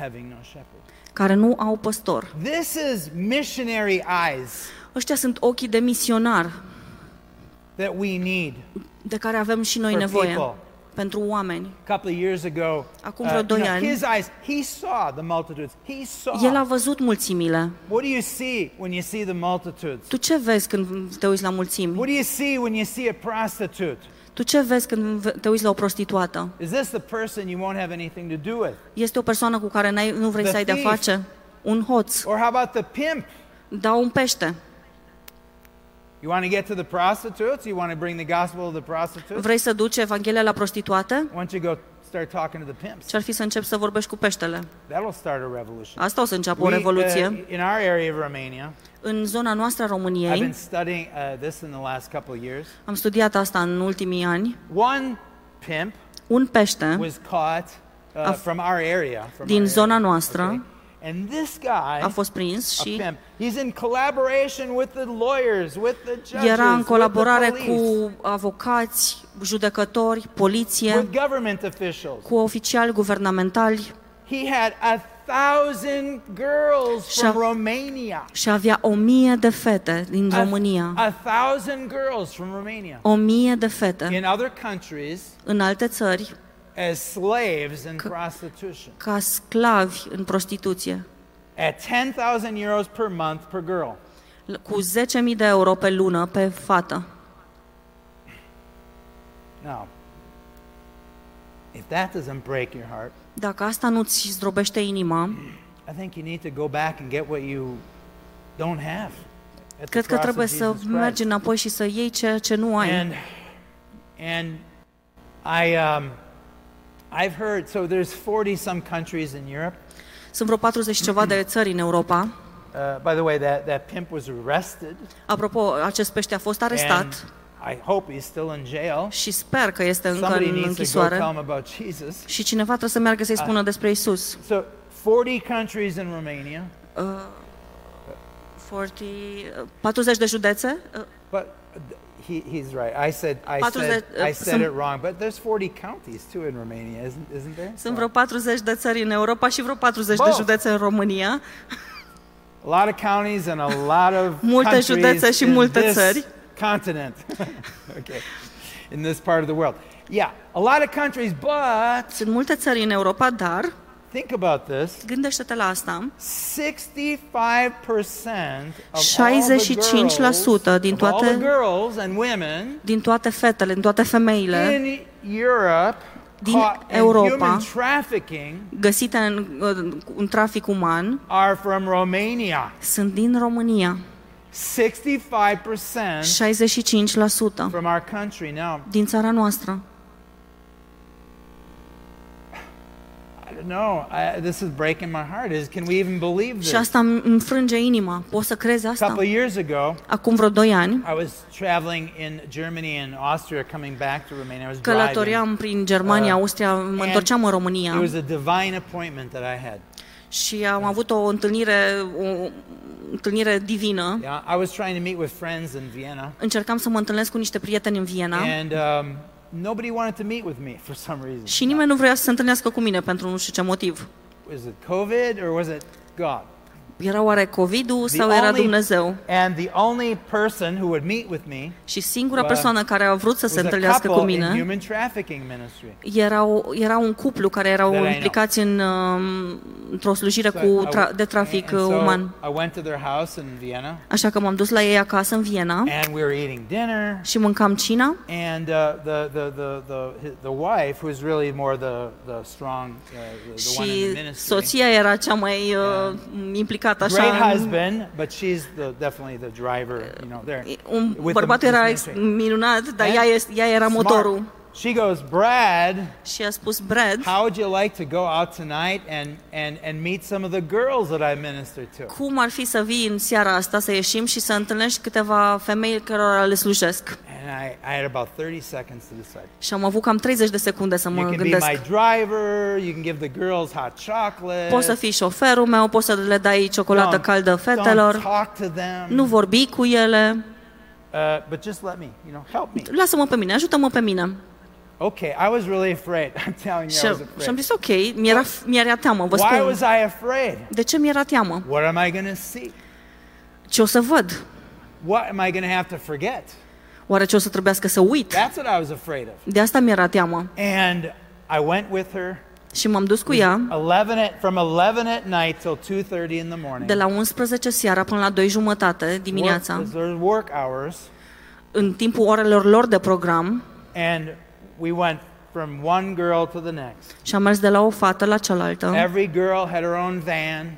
having no shepherd. care nu au păstor. This is missionary eyes Ăștia sunt ochii de misionar that we need. de care avem și noi For nevoie people. pentru oameni. A couple of years ago, Acum uh, vreo you doi know, ani. his eyes, he saw the multitudes. He saw. El a văzut mulțimile. What do you see when you see the multitudes? Tu ce vezi când te uiți la mulțimi? What do you see when you see a prostitute? Tu ce vezi când ve- te uiți la o prostituată? Is this the person you won't have anything to do with? Este o persoană cu care n-ai, nu vrei The să ai de-a thief. face? Un hoț. Or how about the pimp? Da, un pește. You want to get to the prostitutes? You want to bring the gospel to the prostitutes? Vrei să duci Evanghelia la prostituate? Why don't you go start talking to the pimps? Ce-ar fi să începi să vorbești cu peștele? That'll start a revolution. Asta o să înceapă o We, uh, revoluție. in our area of Romania, În zona noastră a I've been României, studying uh, this in the last couple of years. am studiat asta în ultimii ani, One pimp un pește was caught uh, A- from our area. From din our zona area, noastră. okay? And this guy, a fost prins a și pimp, he's in collaboration with the lawyers, with the judges, era în with colaborare the police, cu avocați, judecători, poliție, with government officials. cu oficiali guvernamentali He had a thousand girls Și-a- from Romania. și avea o mie de fete din A- România. A, thousand girls from Romania. O mie de fete In other countries, în alte țări as slaves in prostitution. ca sclavi în prostituție, At 10,000 euros per month per girl. cu 10.000 de euro pe lună pe fată. Now, if that doesn't break your heart, Dacă asta nu-ți zdrobește inima, I think you need to go back and get what you don't have. At the cred că cross of trebuie să Jesus Christ. mergi înapoi și să iei ceea ce nu ai. And and I um, I've heard so there's 40 some countries in Europe. Sunt vreo 40 și ceva de țări în Europa. Uh, by the way, that, that pimp was arrested. Apropo, acest pește a fost arestat And I hope he's still in jail. și sper că este încă Somebody în needs to go închisoare. tell him about Jesus. Și cineva trebuie să meargă să-i spună despre Isus. So 40 countries in Romania, 40, 40 de județe? Uh, but he, he's right. I said I 40 said uh, I said sunt- it wrong. But there's 40 counties too in Romania, isn't isn't there? Sunt vreo 40 de țări în Europa și vreo 40 de Both. județe în România. A lot of counties and a lot of (laughs) Multe countries județe și in multe this țări. continent. (laughs) okay, in this part of the world. Yeah, a lot of countries, but Sunt multe țări în Europa, dar think about this: gândește-te la asta. 65% of all the 65% girls, din of all the toate- girls and women Din toate fetele, din toate femeile in Europe Din caught in Europa. human trafficking găsite în, în trafic uman are from Romania. sunt din România. 65% 65% from our country. Now, din țara noastră. I don't no, I, this is breaking my heart. Is can we even believe Și this? asta îmi îmi frânge inima. Poți să crezi A asta? couple of years ago, Acum vreo 2 ani, I was traveling in Germany and Austria, coming back to Romania. I was driving. călătoream prin Germania, Uh, Austria, mă and întorceam în It România was a divine appointment that I had. și am avut o întâlnire, o întâlnire divină. Yeah, I was trying to meet with friends in Vienna, Încercam să mă întâlnesc cu niște prieteni în Viena and um, nobody wanted to meet with me for some reason. și nimeni nu vrea să se întâlnească cu mine pentru nu știu ce motiv. Was it COVID or was it God? Era oare COVID-ul The sau era only- Dumnezeu? And the only person who would meet with me Și singura Well, persoană care a vrut să se was a întâlnească cu couple in mine human trafficking ministry. erau, era un cuplu care erau That I know. implicați în, um, într-o slujire So cu I- tra- de trafic and uh, so uman. I went to their house in Vienna, Așa că m-am dus la ei acasă în Viena and we were eating dinner. și mâncam cina And uh, the, the, the, the, the wife, who was really more the, the strong, uh, the, the one in și the ministry, soția era cea mai uh, implicată așa. great în- husband, but she's the, definitely the driver, you know, there. Un with bărbat the era ex- ministry. minunat, dar And ea, este- ea era smart. motorul. She goes, Brad, Și a spus, Brad, how would you like to go out tonight and, and, and meet some of the girls that I minister to? cum ar fi să vii în seara asta, să ieșim și să întâlnești câteva femei cărora le slujesc? And I, I had about 30 seconds to decide. Și am avut cam 30 de secunde să You mă can be gândesc. my driver, you can give the girls hot chocolate. Poți să fii șoferul meu, poți să le dai ciocolată Don't- caldă Don't fetelor, talk to them. nu vorbi cu ele, Uh, but just let me, you know, help me. lasă-mă pe mine, ajută-mă pe mine. Okay, I was really afraid. (laughs) I'm telling Și, you, I was și am afraid. zis, ok, mi-era, mi-era teamă, vă Why spun. was I afraid? De ce mi-era teamă? What am I going to see? Ce o să văd? What am I going to have to forget? Oare ce o să trebuiască să uit? That's what I was afraid of. De asta mi-era teamă. And I went with her Și m-am dus cu ea 11 at, from 11 at night till 2:30 in the morning. de la 11 seara până la 2 jumătate dimineața, Work, those are work hours, în timpul orelor lor de program, and we went from one girl to the next. și am mers de la o fată la cealaltă Every girl had her own van,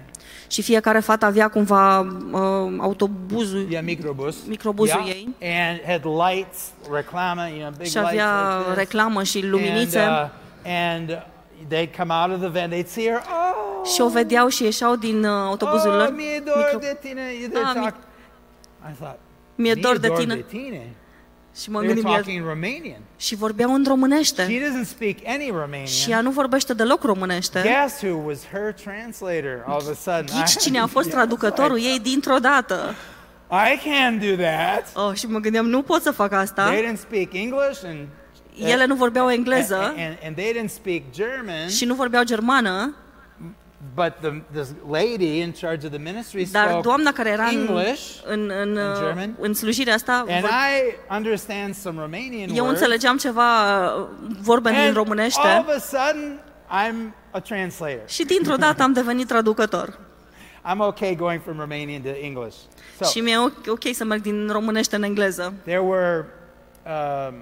și fiecare fată avea cumva uh, autobuzul yeah, microbus, Microbuzul yeah, ei. and had lights, reclama, you know, big și lights avea like this. reclamă și luminițe And, uh, and they'd come out of the van, they'd see her, oh, și o vedeau și ieșeau din uh, autobuzul oh, lor. mi-e dor micro- de tine. They're Ah, mi- talk- I thought, Mi-e "Mi-e dor de dor tine. de tine. Și mă They were gândim, "Mi-e-" talking in Romanian. și vorbeau în She românește. doesn't speak any Și Romanian. ea nu vorbește deloc românește. Guess who was her translator all of a sudden? Ghici I- cine a fost (laughs) Yeah, traducătorul it's ei dintr-o dată. like, I can't do that. Oh, și mă gândeam, nu pot să fac asta. They didn't speak English and Ele nu vorbeau engleză and, and, and they didn't speak German. și nu vorbeau germană, But the, this lady in charge of the ministry dar spoke doamna care era în, English, în, în, uh, German. în slujirea asta, and vor- I understand some Romanian eu words. înțelegeam ceva uh, vorbe din and all românește of a sudden, I'm a translator. și dintr-o dată am devenit traducător. (laughs) I'm okay going from Romanian to English. So Și mi-e ok, ok să merg din românește în engleză. there were, um,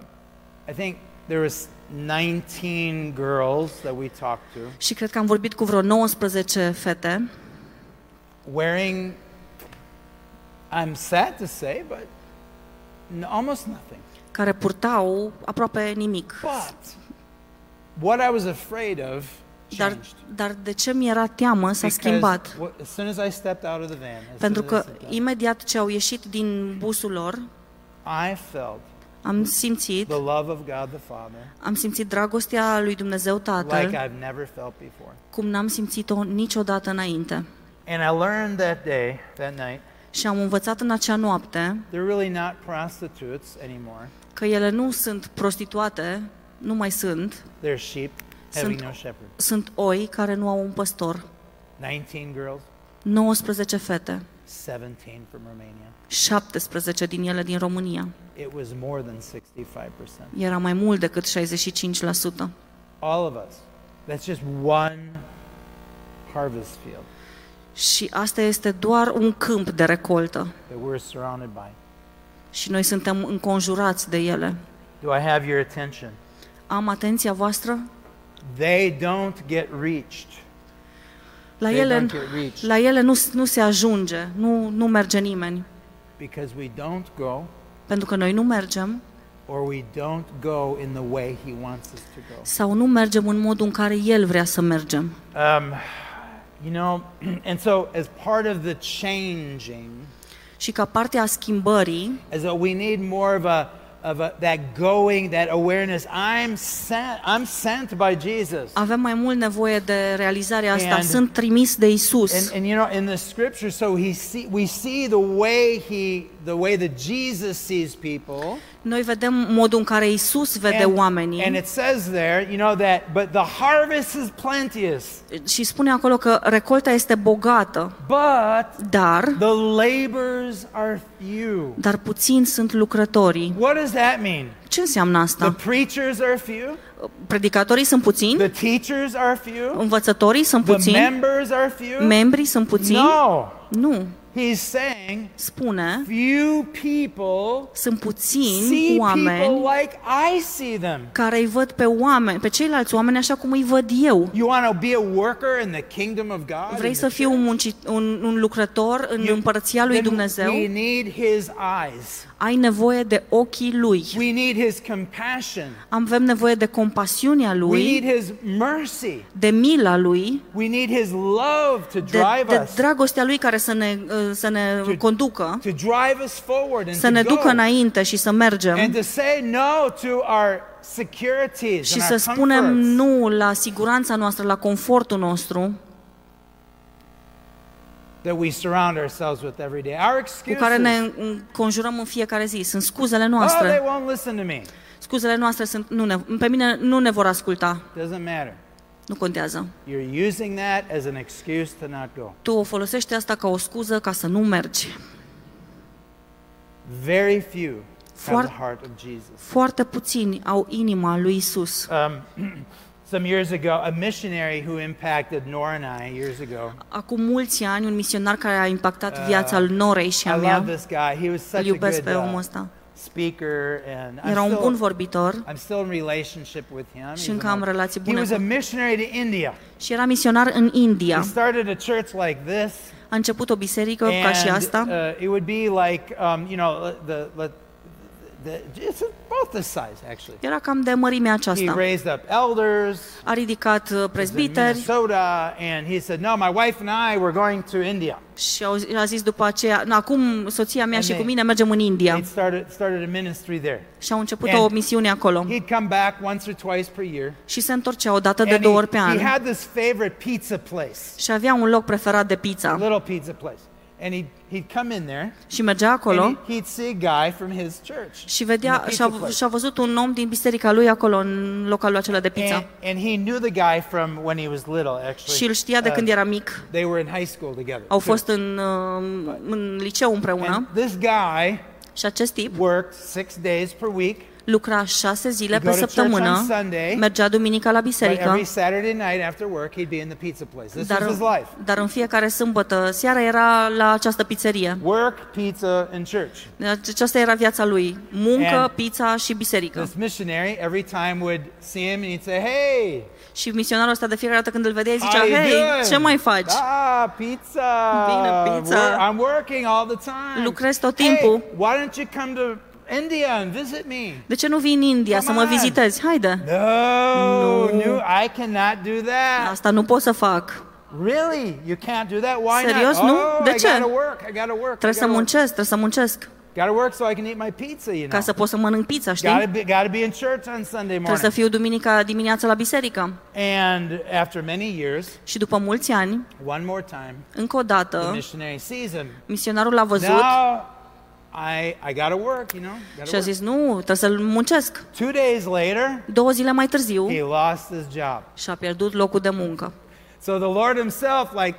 I think there was 19 girls that we talked to Și cred că am vorbit cu vreo 19 fete wearing, I'm sad to say, but n- almost nothing. care purtau aproape nimic. But what I was afraid of Dar, changed. dar de ce mi-era teamă s-a Because schimbat? wh- as soon as I stepped out of the van, as Pentru soon as că I, stepped imediat ce au ieșit din busul lor, out, I felt am simțit, the love of God the Father am simțit dragostea lui Dumnezeu like Tatăl, I've never felt before. cum n-am simțit-o niciodată înainte. And I learned that day, that night, Și am învățat în acea noapte they're really not prostitutes anymore. că ele nu sunt prostituate, nu mai sunt, They're sheep having Sunt- no shepherd. sunt oi care nu au un păstor. 19 girls, 19 fete, 17 from Romania. 17 din ele din România. It was more than 65%. Era mai mult decât 65%. All of us. That's just one harvest field Și asta este doar un câmp de recoltă. that we're surrounded by. Și noi suntem înconjurați de ele. Do I have your attention? Am atenția voastră? They don't get reached. La They ele, don't get reached la ele nu, nu se ajunge, nu, nu merge nimeni. because we don't go Pentru că noi nu mergem or we don't go in the way He wants us to go. sau nu mergem în modul în care El vrea să mergem. Um, you know, (clears throat) and so as part of the changing, Și ca parte a schimbării, as though we need more of a of a, that going, that awareness. I'm sent. I'm sent by Jesus. avem mai mult nevoie de realizarea asta. And- Sunt trimis de Isus. And, and you know, in the scripture, so he see, we see the way he, the way that Jesus sees people. Noi vedem modul în care Isus vede and, oamenii and it says there, you know, that but the harvest is plenteous, și spune acolo că recolta este bogată, but dar the labors are few. dar puțini sunt lucrătorii. What does that mean? Ce înseamnă The asta? preachers are few. Predicatorii sunt puțini, The teachers are few. învățătorii sunt The puțini, members are few. membrii sunt puțini. No, Nu, he's saying spune, few people sunt puțini see oameni people like I see them. care îi văd pe oameni, pe ceilalți oameni așa cum îi văd eu. You want to be a worker in the kingdom of God? Vrei in să the fii un, church? muncit, un, un lucrător în You- împărăția lui then Dumnezeu? We need His eyes. Ai nevoie de ochii lui. We need His compassion. Avem nevoie de compasiunea We lui, need His mercy. de mila lui, We need His love to de, drive de us, dragostea lui care să ne, uh, să ne To- conducă, to drive us forward and să to ne go. ducă înainte și să and mergem to say no to our securities și and să our spunem comforts. nu la siguranța noastră, la confortul nostru that we surround ourselves with every day. Our cu excuses. care ne conjurăm în fiecare zi. Sunt scuzele Oh, they noastre. won't listen to me. Scuzele noastre sunt, nu ne, pe mine nu ne vor asculta. Doesn't matter. Nu contează. You're using that as an excuse to not go. Tu o folosești asta ca o scuză ca să nu mergi. Very few have Foar- the heart of Jesus. Foarte puțini au inima lui Isus. Um, (clears throat) some years ago, a missionary who impacted Nora and I years ago. Acum mulți ani, un misionar care a impactat viața lui Norei și a I mea, love this guy. He was îl such a iubesc good pe omul uh, ăsta. speaker, and I'm Era un bun still, vorbitor I'm still in relationship with him. și He's încă an am old- relații He bune was a cu missionary to India. Și era misionar în India. He started a church like this. A început o biserică ca și and asta uh, it would be like, um, you know, the, the, the, it's about this size, actually. Era cam de mărimea He aceasta. raised up elders A ridicat uh, in prezbiteri Minnesota, and he said, no, my wife and I, we're going to India. și au, a zis după aceea, "Na, acum soția mea And și cu they- mine mergem în India. He started, started a ministry there. Și au început And o misiune acolo. He'd come back once or twice per year. Și se întorcea o dată de And două he, ori pe he an. had this favorite pizza place, Și avea un loc preferat de pizza. little pizza place. And he'd, he'd come in there, Și mergea acolo and he'd, he'd see a guy from his church. și in vedea the și-a, pizza place. și-a văzut un om din biserica lui acolo, în localul acela de pizza. And, and he knew the guy from when he was little, actually. Și îl știa de Uh, când era mic. They were in high school together. Au too. fost în, uh, în liceu împreună And this guy și acest tip worked six days per week, lucra șase zile He'd pe go to church săptămână, on Sunday, mergea duminica la but biserică, every Saturday night after work, he'd be in the pizza place. This dar, was his life. dar în fiecare sâmbătă seara era la această pizzerie. Work, pizza, and church. Aceasta era viața lui. Muncă, And pizza și biserică. This missionary, every time would see him and he'd say, hey, Și misionarul ăsta de fiecare dată când îl vedea, how zicea, you hei, doing? ce mai faci? Ah, pizza. Bine, pizza. Wor- I'm working all the time. Lucrez tot Hey, timpul. why don't you come to India and visit me? De ce nu vii în India să Come mă on. vizitezi? Haide! No, No. no, I cannot do that. Asta nu pot să fac. Really? You can't do that? Why Serios, not? nu? Oh, De I ce? gotta work. I gotta work. I Trebuie să gotta work. muncesc, trebuie să muncesc. Gotta work so I can eat my pizza, you know. Ca să pot să mănânc pizza, știi? Gotta be, gotta be in church on Sunday Trebuie să morning. fiu duminica dimineața la biserică. And after many years, Și după mulți ani, one more time, încă o the dată, missionary sees him. misionarul l-a văzut Now, I, I gotta work, you know. Gotta și a work. zis, nu, trebuie să-l muncesc. Two days later, Două zile mai târziu he lost his job. și-a pierdut locul de muncă. So the Lord himself, like,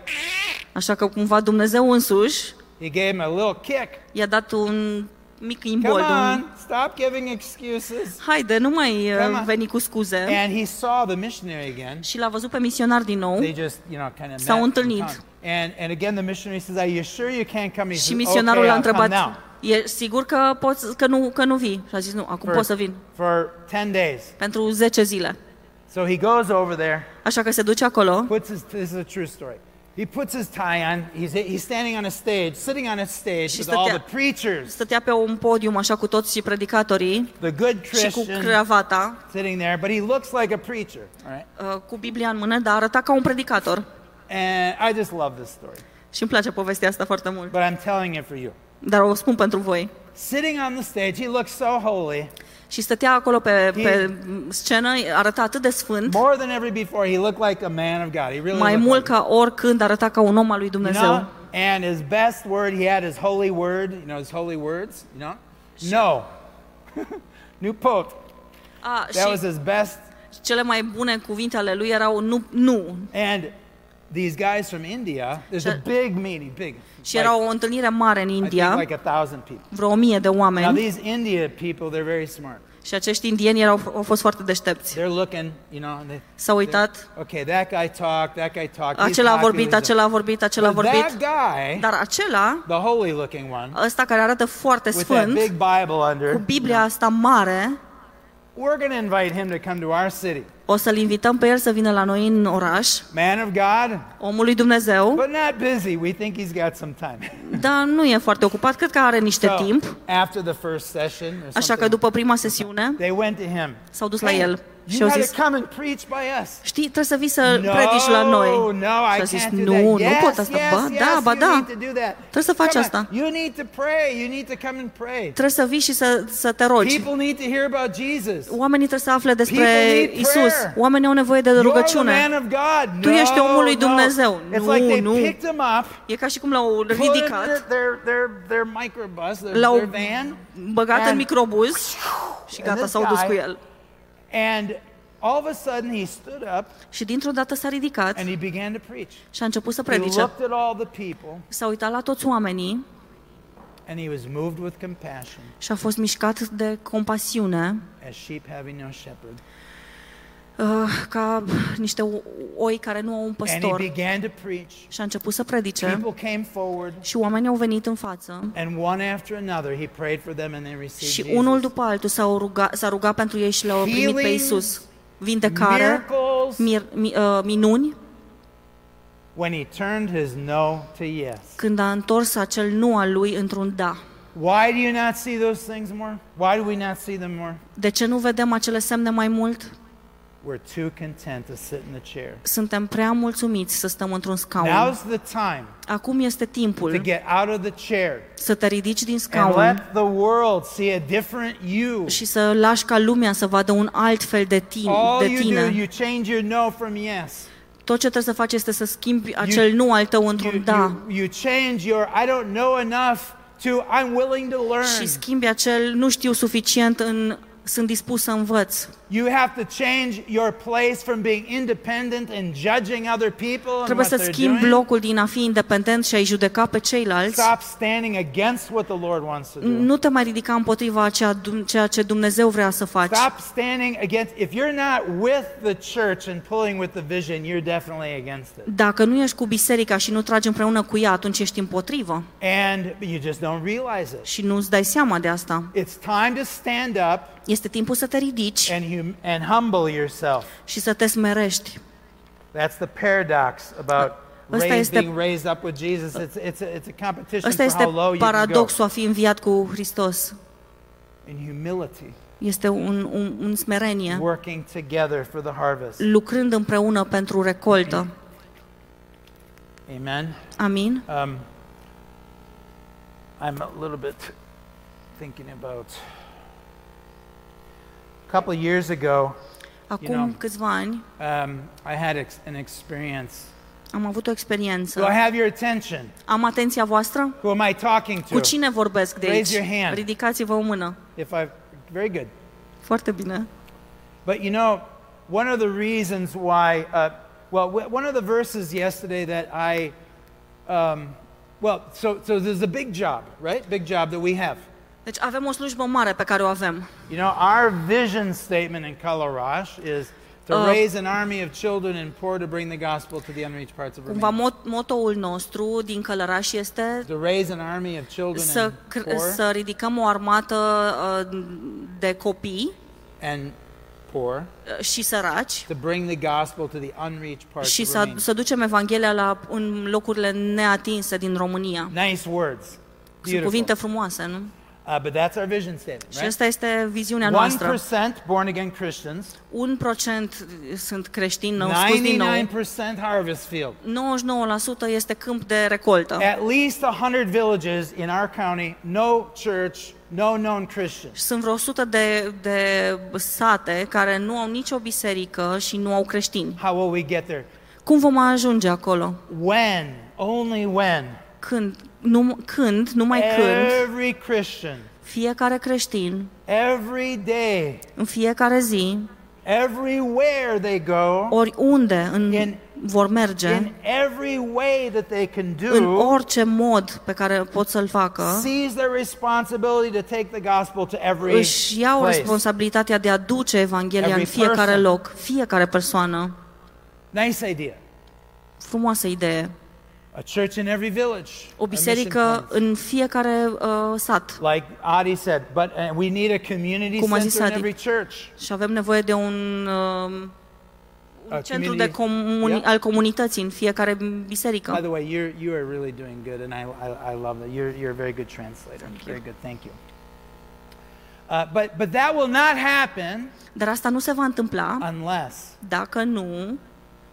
Așa că cumva Dumnezeu însuși he gave him a little kick. i-a dat un mic Come imbold, un... on, stop giving excuses. Haide, nu mai Come uh, on. veni cu scuze. And he saw the missionary again. Și l-a văzut pe misionar din nou They just, you know, kind of S-au met in întâlnit. town. And, and again, the missionary says, Are you sure you can't come? He și says, misionarul okay, l-a I'll come întrebat, now. e sigur că, poți, că, nu, că nu vii? Și a zis, nu, acum pot să vin. for 10 days. Pentru 10 zile. So he goes over there, Așa că se duce acolo, puts his, this is a true story. He puts his tie on. He's, he's standing on a stage, sitting on a stage Și with all stătea- the preachers, Stătea pe un podium așa cu toți și predicatorii the good și cu Christian cravata, sitting there, but he looks like a preacher. All right. uh, cu Biblia în mână, dar arăta ca un predicator. And I just love this story. Și îmi place povestea asta foarte mult. But I'm telling it for you. Dar o spun pentru voi. Sitting on the stage, he looks so holy. Și stătea acolo pe, pe scenă, arăta atât de sfânt, More than ever before, he looked like a man of God. He really mai looked mult like ca oricând arăta ca un om al lui it. you Dumnezeu. know? And his best word, he had his holy word. You know his holy words. You know, no, (laughs) new pope. A, That was și his best. cele mai bune cuvinte ale lui erau nu, nu. And these guys from India, there's a Și- big meeting, big. Și era o întâlnire mare în I think India, like a thousand people. vreo o mie de Now oameni, these India people, they're very smart. și acești indieni erau, au fost foarte deștepți. They're looking, you know, and they, S-au uitat, okay, that guy talked, that guy talked. he's acela a vorbit, popular. acela a vorbit, acela a But vorbit, that guy, dar acela, the holy looking one, ăsta care arată foarte with that sfânt, big Bible cu under, Biblia asta mare, we're going to invite him to come to our city. o să-l invităm pe el să vină la noi în oraș, Man of God, omul lui Dumnezeu, but not busy. We think he's got some time. (laughs) dar nu e foarte ocupat, cred că are niște So, timp, after the first session or așa că something, după prima sesiune they went to him. s-au dus la Hey, el și you au got zis, to come and preach by us. știi, trebuie să vii să predici la noi. No, I Și a zis, can't do nu, that. nu Yes, pot asta. yes, Ba, yes, da, ba, you da. need to do that. Trebuie să faci Come on, asta. You need to pray. You need to come and pray. Trebuie să vii și să, să te rogi. People need to hear about Jesus. Oamenii trebuie să afle despre People need Isus. prayer. Oamenii au nevoie de You're the rugăciune. man of God. Tu ești No, omul lui no. Dumnezeu. It's Nu, like they nu. picked him up, E ca și cum l-au put him in ridicat, their, their, their, their microbus, their, l-au their van, băgat în and- microbuz și and gata, this s-au dus guy- cu el. And all of a sudden he stood up Și dintr-o dată s-a ridicat and he began to preach. și a început să He predice. looked at all the people S-a uitat la toți oamenii and he was moved with compassion și a fost mișcat de compasiune, as sheep having no shepherd. Uh, ca niște o- oi care nu au un And he păstor. began to preach. Și a început să predice People came forward și oamenii au venit în față and one after another he prayed for them and they received și Jesus. unul după altul s-a rugat, s-a rugat pentru ei și l-au primit pe Healings, Isus. Vindecare, Miracles mir, mi, uh, minuni, when he turned his no to yes. când a întors acel nu al lui într-un da. Why do you not see those things more? Why do we not see them more? De ce nu vedem acele semne mai mult? We're too content to sit in the chair. Suntem prea mulțumiți să stăm într-un scaun. Now's the time Acum este to timpul get out of the chair să te ridici din and scaun let the world see a different you. și să lași ca lumea să vadă un alt fel de tine. All De you do, tine. you change your no from yes. Tot ce trebuie să faci este să schimbi acel nu al tău You, într-un da. you, you change your I don't know enough to I'm willing to learn. Și schimbi acel nu știu suficient în sunt dispus să învăț. You have to change your place from being independent and judging other people and Trebuie what să they're schimbi doing. locul din a fi independent și a-i judeca pe ceilalți. Stop standing against what the Lord wants to do. Nu te mai ridica împotriva a ceea, ceea ce Dumnezeu vrea să faci. Stop standing against. If you're not with the church and pulling with the vision, you're definitely against it. Dacă nu ești cu biserica și nu tragi împreună cu ea, atunci ești împotrivă And you just don't realize it. și nu-ți dai seama de asta. It's time to stand up Este timpul să te ridici and and humble yourself. și să te smerești. That's the paradox about (laughs) Ăsta este- being raised up with Jesus. It's, it's, a, it's a competition Ăsta for how low you can go. paradoxul a fi înviat cu Hristos. In humility, Este un, un, un smerenie, working together for the harvest. lucrând împreună pentru recoltă. Amen. Amin? Um, I'm a little bit thinking about a couple of years ago. Acum know- câțiva ani Um, I had ex- an experience. am avut o Do I have your attention? Am atenția voastră? Who am I talking to? Cu cine vorbesc de Raise aici? your hand. Ridicați-vă o mână. If I, very good. Foarte bine. But you know, one of the reasons why, uh, well, one of the verses yesterday that I, um, well, so so there's a big job, right? Big job that we have. Deci avem o slujbă mare pe care o avem. You know, our vision statement in Colorado is to Uh, raise an army of children and poor to bring the gospel to the unreached parts of Cumva Romania. mot- motoul nostru din Călăraș este To raise an army of children să, and cr- poor să ridicăm o armată uh, de copii and poor, și săraci to bring the gospel to the unreached parts și of să, Romania. să ducem Evanghelia la, în locurile neatinse din România. Nice words. Sunt Beautiful. cuvinte frumoase, nu? Uh, but that's our vision statement, Și right? asta este viziunea noastră. 1% born again Christians, Un procent sunt creștini născuți din nou. 99% harvest field. 99% este câmp de recoltă. At least 100 villages in our county, no church, no known Christians. Și Sunt vreo 100 de, de sate care nu au nicio biserică și nu au creștini. How will we get there? Cum vom ajunge acolo? When, only when, Când? Nu, când, numai când, every Christian, fiecare creștin, every day, în fiecare zi, everywhere they go, oriunde în, In- vor merge, in every way that they can în do, orice mod pe care pot să-l facă, sees their responsibility to take the gospel to every își iau place. responsabilitatea de a duce Evanghelia în Every fiecare person. loc, fiecare persoană. Nice idea. Frumoasă idee. A church in every village. O a mission biserică point. în fiecare uh, sat. Like Adi said, but uh, we need a community Cum a zis center in Adi. every church. Și avem nevoie de un, uh, A un centru de community- comuni- Yeah. al comunității în fiecare By biserică. the way, you're you are really doing good, and I I, I love that. You're you're a very good translator. Very good. Thank you. Uh, but but that will not happen Dar asta nu se va întâmpla unless dacă nu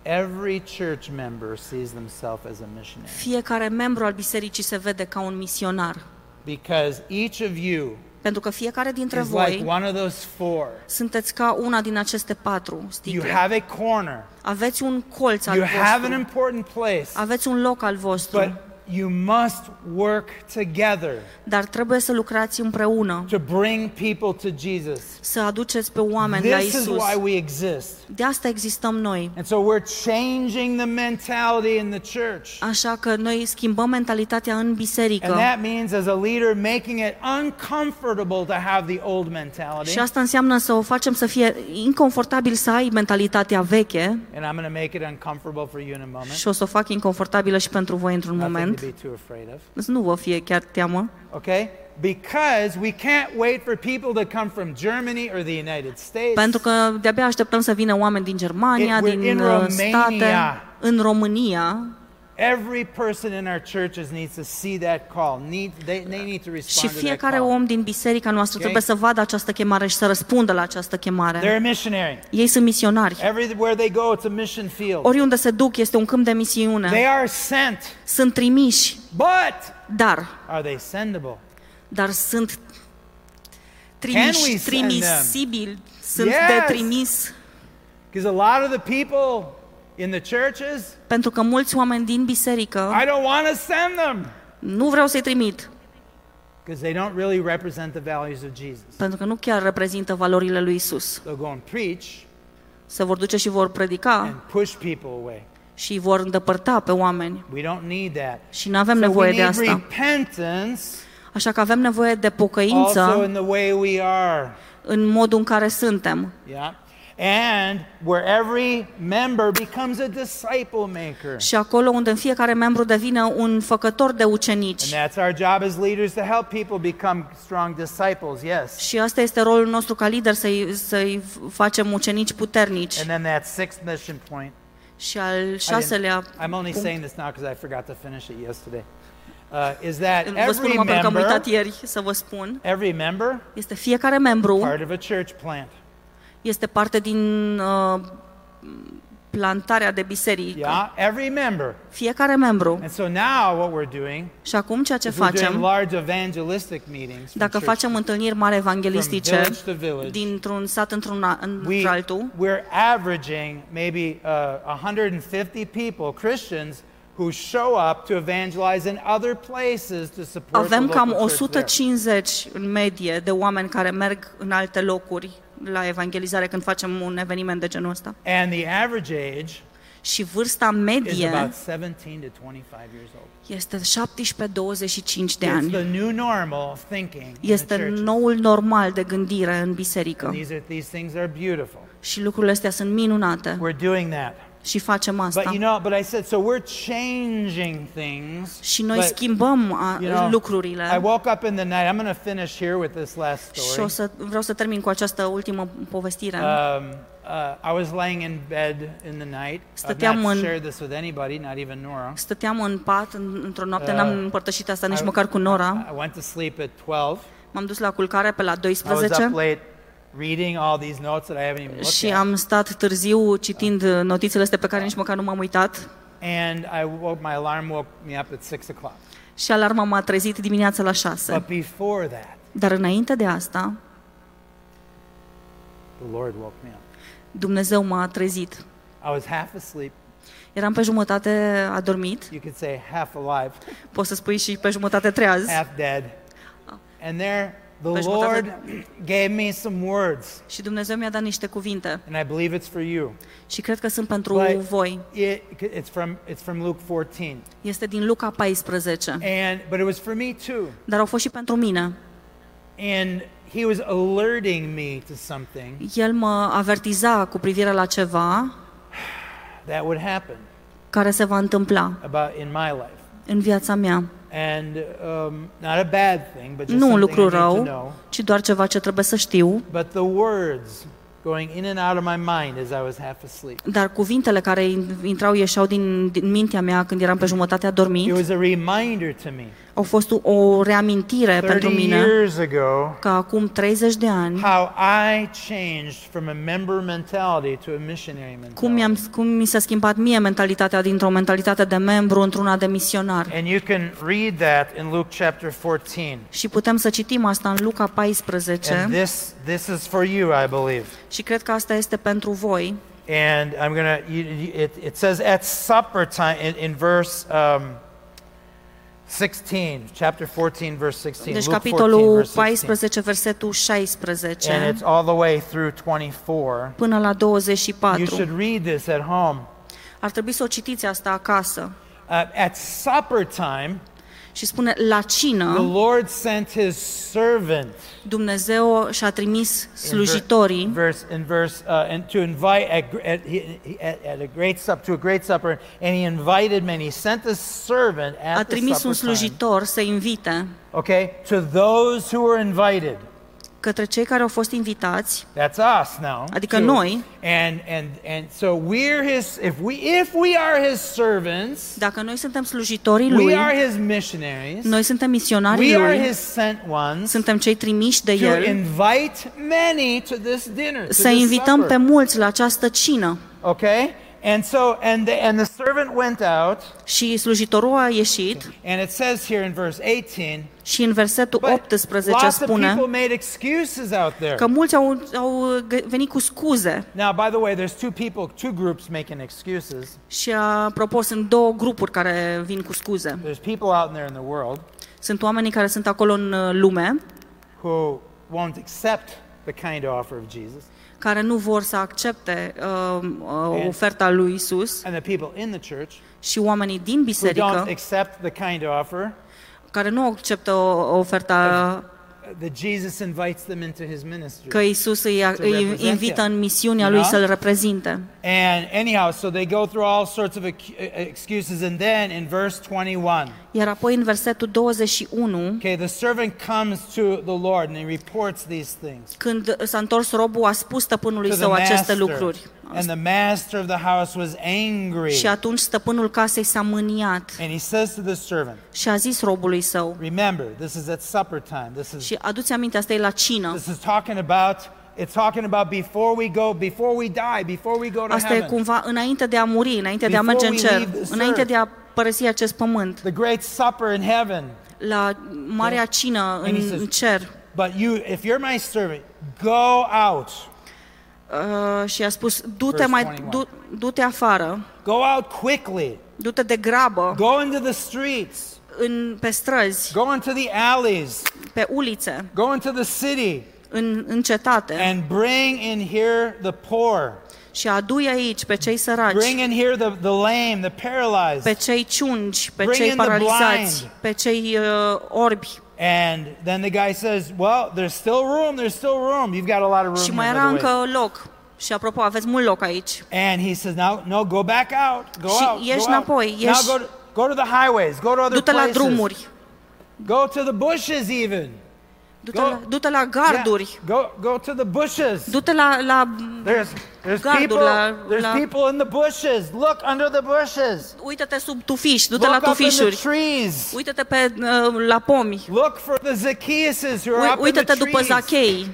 every church member sees themselves as a missionary. fiecare membru al bisericii se vede ca un misionar. Because each of you Pentru că fiecare dintre is like voi one of those four. sunteți ca una din aceste patru You sticle. have a corner. Aveți un colț al You have an vostru. important place. Aveți un loc al vostru. But you must work together Dar trebuie să lucrați împreună, to bring people to Jesus. să aduceți pe oameni la This is Isus. why we exist. De asta existăm noi. And so we're changing the mentality in the church. Așa că noi schimbăm mentalitatea în And biserică. that means, as a leader, making it uncomfortable to have the old mentality. Și asta înseamnă să o facem să fie inconfortabil să ai mentalitatea veche And I'm going to make it uncomfortable for you in a moment. și o să o fac inconfortabilă și pentru voi într-un Nothing moment. To be too afraid of. Să nu vă fie chiar teamă. Okay? Because we can't wait for people to come from Germany or the United States. Pentru că de-abia așteptăm să vină oameni din Germania, It- we're din in uh, Romania. state, în România. Every person in our churches needs to see that call. Need, they, they need to Și respond to that fiecare call. om din biserica noastră Okay. trebuie să vadă această chemare și să răspundă la această They're chemare. a missionary. Ei sunt misionari. Everywhere they go, it's a mission field. Oriunde se duc este un câmp de misiune. They are sent, Sunt trimiși, but dar, are they sendable? dar sunt Can we trimiși, send trimisibili, sunt Yes. de trimis. Because a lot of the people in the churches, Pentru că mulți oameni din biserică I don't want to send them nu vreau să-i trimit, because they don't really represent the values of Jesus. pentru că nu chiar reprezintă valorile lui Isus. They'll go and preach Se vor duce și vor predica and push people away. și îi vor îndepărta pe oameni. We don't need that. Și nu avem So we nevoie de need asta. repentance Așa că avem nevoie de also pocăință in the way we are. în modul în care suntem. Yeah. And where every member becomes a disciple maker. Și acolo unde în fiecare membru devine un făcător de And ucenici. that's our job as leaders to help people become strong disciples, yes. Și asta este rolul nostru ca lider, să-i, să-i facem ucenici puternici. And then that sixth mission point. Și al I didn't- șaselea I'm only punct, saying this now because I forgot to finish it yesterday. Uh, is that vă spun every numai pentru că am member, uitat ieri să vă spun, every member, este fiecare membru part of a church plant. Este parte din uh, plantarea de biserică. Yeah, every member. Fiecare membru. And so now what we're doing Și acum ceea ce is we're doing facem, large evangelistic meetings from dacă church- facem întâlniri mari from evanghelistice village to village. dintr-un sat într-un a- We, într-altul, we're averaging maybe uh, 150 people, Christians, who show up to evangelize in other places to support avem the cam local church there. 150 în medie de oameni care merg în alte locuri la evangelizare când facem un eveniment de genul ăsta. And the average age Și vârsta is medie about 17 to 25 years old. este 17-25 de It's ani. the new normal of thinking in the Este churches. noul normal de gândire în biserică. And these, are, these things are beautiful. Și lucrurile astea sunt minunate. We're doing that. și facem But asta. you know, but I said, so we're changing things. Și noi but, schimbăm a, you know, I lucrurile. woke up in the night. I'm going to finish here with this last Și o story. să, vreau să termin cu această ultimă povestire. Um, uh, I was laying in bed in the night. I've Stăteam not în- shared this with anybody, not even Nora. Stăteam în pat în, într-o noapte, Uh, n-am împărtășit asta nici I- măcar cu Nora. I went to sleep at 12. M-am dus la culcare pe la I was up 12 late reading all these notes that I haven't even looked și at. am stat târziu citind notițele astea pe care nici măcar nu m-am uitat. And I woke, my alarm woke me up at 6 o'clock. Și alarma m-a trezit dimineața la 6. But before that, Dar înainte de asta, the Lord woke me up. Dumnezeu m-a trezit. I was half asleep. Eram pe jumătate adormit, You could say half alive, poți să spui și pe jumătate treaz. half dead. And there, the Pe Lord jumătate- gave me some words. Și Dumnezeu mi-a dat niște cuvinte And I believe it's for you. și cred că sunt pentru But voi. it, it's, from, it's from Luke 14. Este din Luca 14, And, but it was for me too. dar au fost și pentru mine. And he was alerting me to something El mă avertiza cu privire la ceva that would happen care se va întâmpla about in my life. în viața mea. And um, not a bad thing, but just Nu un something I lucru need to rău, know. ci doar ceva ce trebuie să știu. But the words going in and out of my mind as I was half asleep. Dar cuvintele care intrau, ieșeau din, din mintea mea când eram pe jumătate It adormit, was a reminder to me au fost o reamintire pentru 30 mine years ago că acum 30 de ani, how I changed from a member mentality to a missionary cum, mi-am, mentality. cum mi s-a schimbat mie mentalitatea dintr-o mentalitate de membru într-una de misionar. And you can read that in Luke chapter 14. Și putem să citim asta în Luca And 14 this this is for you, I believe. și cred că asta este pentru voi. And I'm gonna. You, you- it, it says at supper time in, in verse um, 16, chapter 14, verse 16. Deci Luke 14, capitolul verse 16. 14, versetul And 16 it's all the way through 24. până la You 24. should read this at home. Ar trebui să o citiți asta acasă. Uh, at supper time, Și spune, la the Lord sent His servant. Dumnezeu și-a trimis slujitorii. in verse in verse uh, and to invite at, at, at, a great supper to a great supper, and he invited many. He sent a servant a at the trimis un supper time. slujitor să invite Okay, to those who were invited. Către cei care au fost invitați, That's us now. Adică too. noi. And and and so we're his. If we if we are his servants, dacă noi suntem slujitorii we lui, are his missionaries. noi suntem misionarii We are lui, his sent ones suntem cei trimiși de to el, invite many to this dinner. To să this invităm supper. pe mulți la această cină. Okay? And so and the, and the servant went out Și slujitorul a ieșit and it says here in verse 18 și în versetul but 18 lots of spune people made excuses out there. că mulți au, au g- venit cu scuze. Now, by the way, there's two people, two groups making excuses. Și apropo, sunt două grupuri care vin cu scuze. There's people out there in the world Sunt oamenii care sunt acolo în uh, lume, who won't accept the kind offer of Jesus, care nu vor să accepte uh, uh, And- oferta lui Isus. and the people in the church și oamenii din who biserică don't accept the kind offer care nu acceptă o- oferta that Jesus invites them into his ministry. că Isus îi, îi represent invită him. în misiunea You lui know? să-l reprezinte. And anyhow, so they go through all sorts of ac- excuses, and then in verse 21, Iar apoi în versetul 21, okay, the servant comes to the Lord and he reports these things când s-a întors robul, a spus stăpânului to the său aceste master. lucruri. And the master of the house was angry. Și atunci stăpânul casei s-a mâniat And he says to the servant, și a zis robului său, Remember, this is at supper time. This is și aduți aminte, asta e la cină. this is talking about it's talking about before we go, before we die, before we go to Asta e heaven. cumva înainte de a muri, înainte de a Before merge în we cer, leave this înainte earth. de a părăsi acest pământ, The great supper in heaven. la marea cină And he în, says- în cer. But you, if you're my servant, go out. Uh, și a spus, du-te, Verse mai, 21. du, du-te afară, Go out quickly. du-te de grabă Go into the streets. în, pe străzi, Go into the alleys. pe ulițe, Go into the city în, în cetate and bring in here the poor. și adu aici pe cei săraci, Bring in here the, the lame, the pe paralyzed. cei ciungi, pe Bring cei in the paralizați, blind. pe cei uh, orbi. And then the guy says, Well, there's still room, there's still room. You've got a lot of room. Și here, mai by era the way. încă loc. Și apropo, aveți mult loc aici. And he says, no, no, go back out. Go Și out. ieși go înapoi, out. ieși- Now go to, go to the highways. Go to other Du-te la places. drumuri, Go to the bushes even. Du-te Go- la, du-te la garduri, Yeah, Go, go to the bushes. du-te la, la There's, there's Garduri people, la- there's la- people in the bushes. Look under the bushes. uită-te sub tufiș, du-te la Look up in the tufișuri, trees. uită-te pe, uh, la pomi, Look for the Zacchaeuses who are Ui- up in the uită-te după trees. Zachei,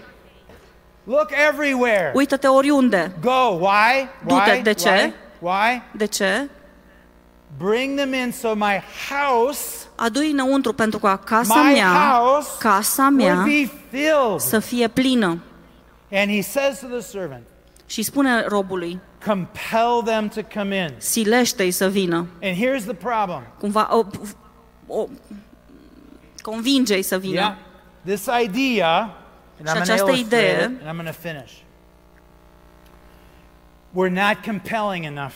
Look everywhere. uită-te oriunde. Go. Why? Du-te. Why? De ce? Why? Why? De ce? Bring them in so my house, Adu-i înăuntru pentru ca casa my mea, house casa would mea be filled. să fie plină. And he says to the servant, Și spune robului, compel them to come in. silește-i să vină. And here's the problem. Cumva, o, o, convinge-i să vină. Yeah. This idea, and I'm going to această illustrate idee- it, and I'm going to finish. We're not compelling enough.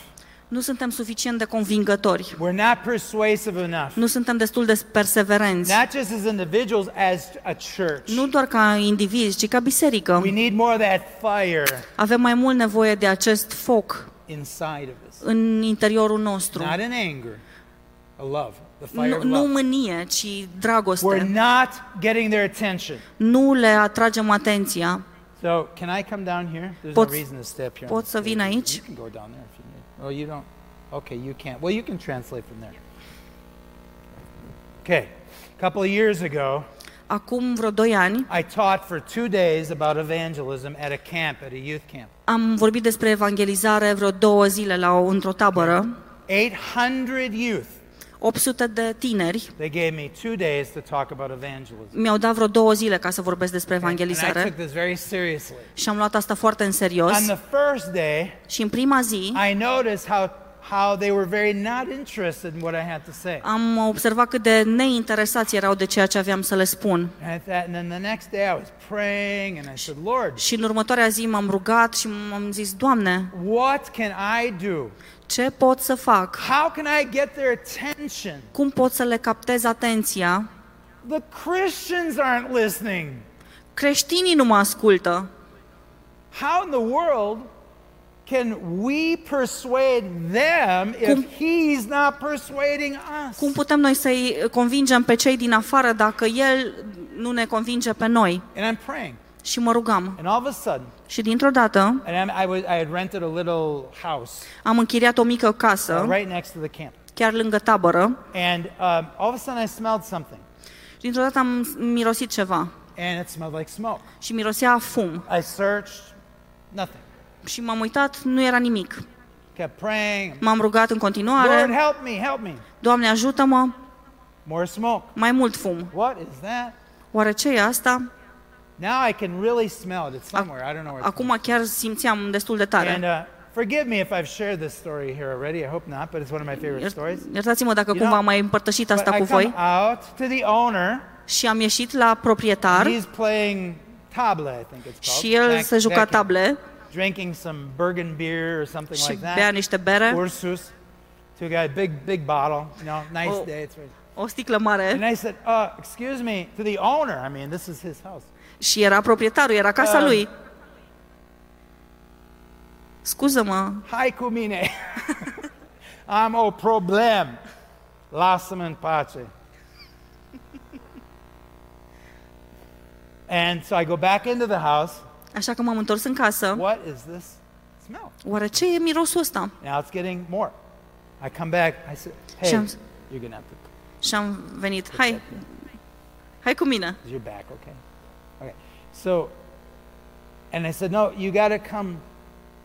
Nu suntem suficient de convingători. We're not persuasive enough. Nu suntem destul de perseverenți. Not just as individuals, as a church. Nu doar ca indivizi, ci ca biserică. We need more of that fire Avem mai mult nevoie de acest foc inside of us. în interiorul nostru. Not in anger, a love, the fire Nu, of nu love. mânie, ci We're dragoste. not getting their attention. Nu le atragem atenția. So, can I come down here? There's Pot- no reason to step here. on pot the să vin stage. aici? You can go down there if you need. Oh, you don't? Okay, you can't. Well, you can translate from there. Okay. A couple of years ago, Acum vreo doi ani I taught for two days about evangelism at a camp, at a youth camp. am vorbit despre evangelizare vreo două zile la o, într-o tabără. 800 youth. 800 de tineri They gave me two days to talk about evangelism. mi-au dat vreo două zile ca să vorbesc despre And I evangelizare took this very seriously. și am luat asta foarte în serios. On the first day, Și în prima zi I noticed how, how they were very not interested in what I had to say. am observat cât de neinteresați erau de ceea ce aveam să le spun. And, I thought, and then the next day I was praying and I said, Lord, Și în următoarea zi m-am rugat și m-am zis, Doamne, what can I do? Ce pot să fac? How can I get their attention? Cum pot să le captez atenția? The Christians aren't listening. Creștinii nu mă ascultă. How in the world can we persuade them if Cum- he's not persuading us? Cum putem noi să-i convingem pe cei din afară dacă El nu ne convinge pe noi? And I'm praying. Și mă rugam. And all of a sudden, Și dintr-o dată and I'm, I, was, I had rented a little house am închiriat o mică uh, casă, right next to the camp. chiar lângă tabără, And um, all of a sudden I smelled something. și dintr-o dată am mirosit ceva. And it smelled like smoke. Și mirosea a fum. I searched, nothing. Și m-am uitat, nu era nimic. Kept praying. M-am rugat în Lord, continuare, help me, help me. Doamne ajută-mă, More smoke. mai mult fum. What is that? Oare ce e asta? Now I can really smell it. It's somewhere. I don't know where it's Acum chiar simțeam destul de tare. And uh, forgive me if I've shared this story here already. I hope not, but it's one of my favorite Iert- stories. Iertați-mă dacă You cumva know, am mai împărtășit But asta I cu come voi. out to the owner. Și am ieșit la proprietar He's playing table, I think it's called. și el Back- se juca back in- table Drinking some Bergen beer or something și like that. bea niște bere, Ursus. Two guys, big, big bottle. You know, nice Oh. day. It's very- o sticlă mare And I said, uh, excuse me, to the owner. I mean, this is his house. Și era proprietarul, era casa Um, lui. Scuză-mă, Hai cu mine. (laughs) Am o problem. Lasă-mă în pace. And so I go back into the house. așa că m-am întors în casă. What is this smell? Oare ce e mirosul ăsta? Now it's getting more. I come back. I said, hey, Shams. you're going to have to, Și am venit, hai, hai cu mine. is your back okay? Okay. So, and I said, no, you got to come,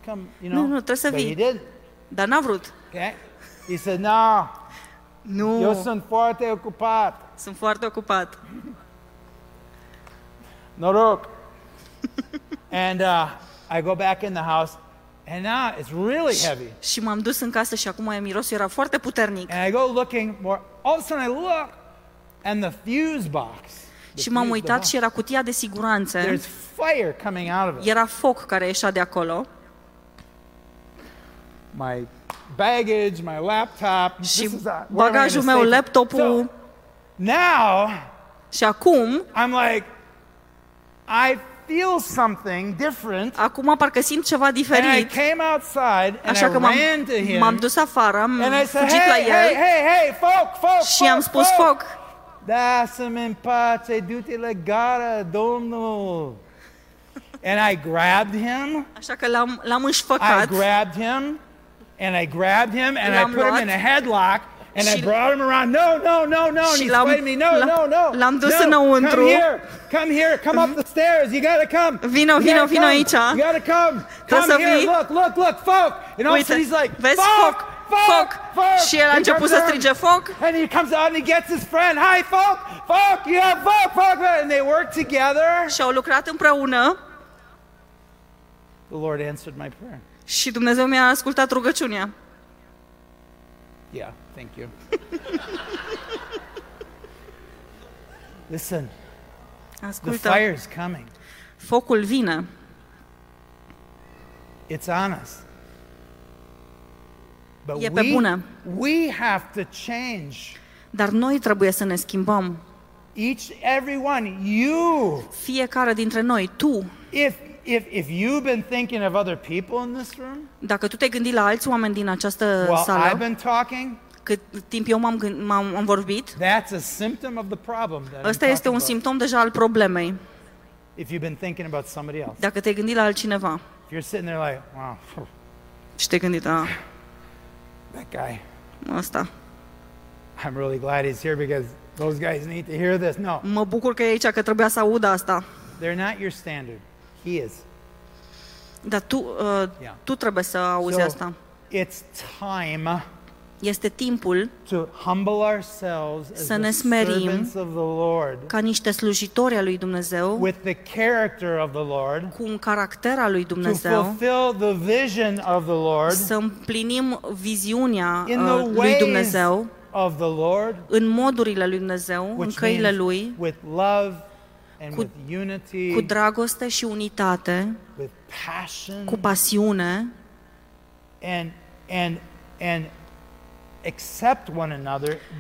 come, you know. Nu, nu, trebuie să but he vii. did. Dar n-a vrut. Okay. He said, no, Nu, eu sunt foarte ocupat. sunt foarte ocupat. Noroc. (laughs) and uh, I go back in the house, and now it's really heavy. Și m-am dus în casă și acum mirosul era foarte puternic. And I go looking more. All of a sudden, I look, and the fuse box. The Și m-am fuse- the uitat box, și era cutia de siguranță. There's fire coming out of it. Era foc care ieșea de acolo My baggage, my laptop. și this is, uh, where am I bagajul gonna meu, stay? laptopul So, now și acum I'm like, I feel something different. Acum parcă simt ceva And I diferit. came outside and Așa I că m-am, ran to him. m-am dus afară, am and I said, fugit la hey, el hey, hey, hey, foc, foc, și am foc, spus foc. Foc. Lasă-mi în pace, du-te la gara, Domnul. And I grabbed him. Așa că l-am, l-am I înșfăcat grabbed him, and I grabbed him, and I L-am put him luat in a headlock, and I și- brought him around. No, no, no, no. And și he's l-am- fighting me. No, l-am- no, no. l-am dus no. înăuntru. Come here, come here, come up the stairs. You gotta come. Vino, You vino, gotta vino come. aici. You gotta come. Trebuie Come să here. vii. Look, look, look, folk. And all of a Uite, sudden he's like, vezi, folk, foc, foc. folk. Și el a He început comes să out, strige foc And he comes out and he gets his friend. Hi, folk, folk. You have folk, folk. And they work together. și au lucrat împreună The Lord answered my prayer. și Dumnezeu mi-a ascultat rugăciunea. Yeah, thank you. (laughs) Listen, the Ascultă, fire's coming. focul vine, It's on us. But E pe we, bune. we have to change. dar noi trebuie să ne schimbăm. Each, every one, you. Fiecare dintre noi, tu, If, if, if you've been thinking of other people in this room, dacă tu te-ai gândit la alți oameni din această while I've sală, been talking, cât timp eu m-am, gând- m-am am vorbit, that's a symptom of the problem. That I'm ăsta este talking un about. simptom deja al problemei. If you've been thinking about somebody else, Dacă te-ai gândit la altcineva if you're sitting there like, wow, phew, (laughs) și te-ai gândit, a, that guy, ăsta, I'm really glad he's here because those guys need to hear this. No, mă bucur că e aici, că trebuia să audă asta. they're not your standard. He is. Dar tu, uh, Yeah. tu trebuie să auzi So, asta. It's time Este timpul to humble ourselves as Să ne the smerim servants of the Lord ca niște slujitori al lui Dumnezeu, with the character of the Lord cu un caracter al lui to Dumnezeu, fulfill the vision of the Lord să împlinim viziunea in uh, the lui ways Dumnezeu, of the Lord, în modurile lui Dumnezeu, în which căile means lui, with love and Cu- with unity, cu dragoste și unitate, with passion, cu pasiune and and and accept one another.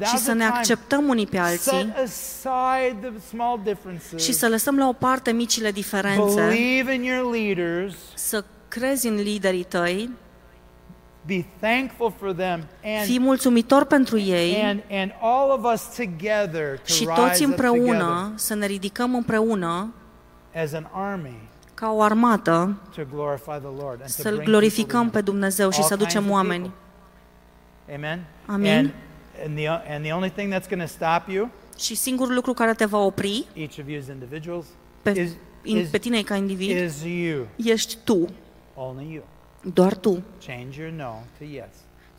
Și Now's să the ne time. acceptăm unii pe alții Set aside the small differences. și să lăsăm la o parte micile diferențe, Believe in your leaders. să crezi în liderii tăi, Be thankful for them fii and mulțumitor pentru ei and and all of us together to și rise toți up împreună să ne ridicăm împreună together as an army ca o armată to glorify the Lord and to să-L bring glorificăm people pe to Him. Dumnezeu și All să kinds ducem of oameni. People. Amen. Amin. And and the and the only thing that's going to stop you, Și singurul lucru care te va opri each of you as individuals, pe, is in, is, pe tine ca individ is you, ești tu, only you. doar tu. Change your no to yes.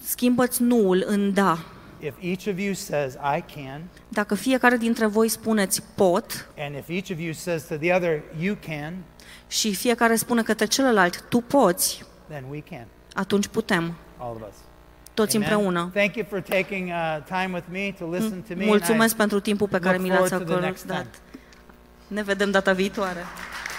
Schimbă-ți nuul în da. If each of you says I can, Dacă fiecare dintre voi spuneți pot and if each of you says to the other you can, și fiecare spune către celălalt tu poți, then we can, atunci putem, all of us. Toți Amen. împreună. Thank you for taking uh, time with me to listen to me. and I Mulțumesc pentru timpul pe care look mi l-ați forward to the next acordat. time. Ne vedem data viitoare.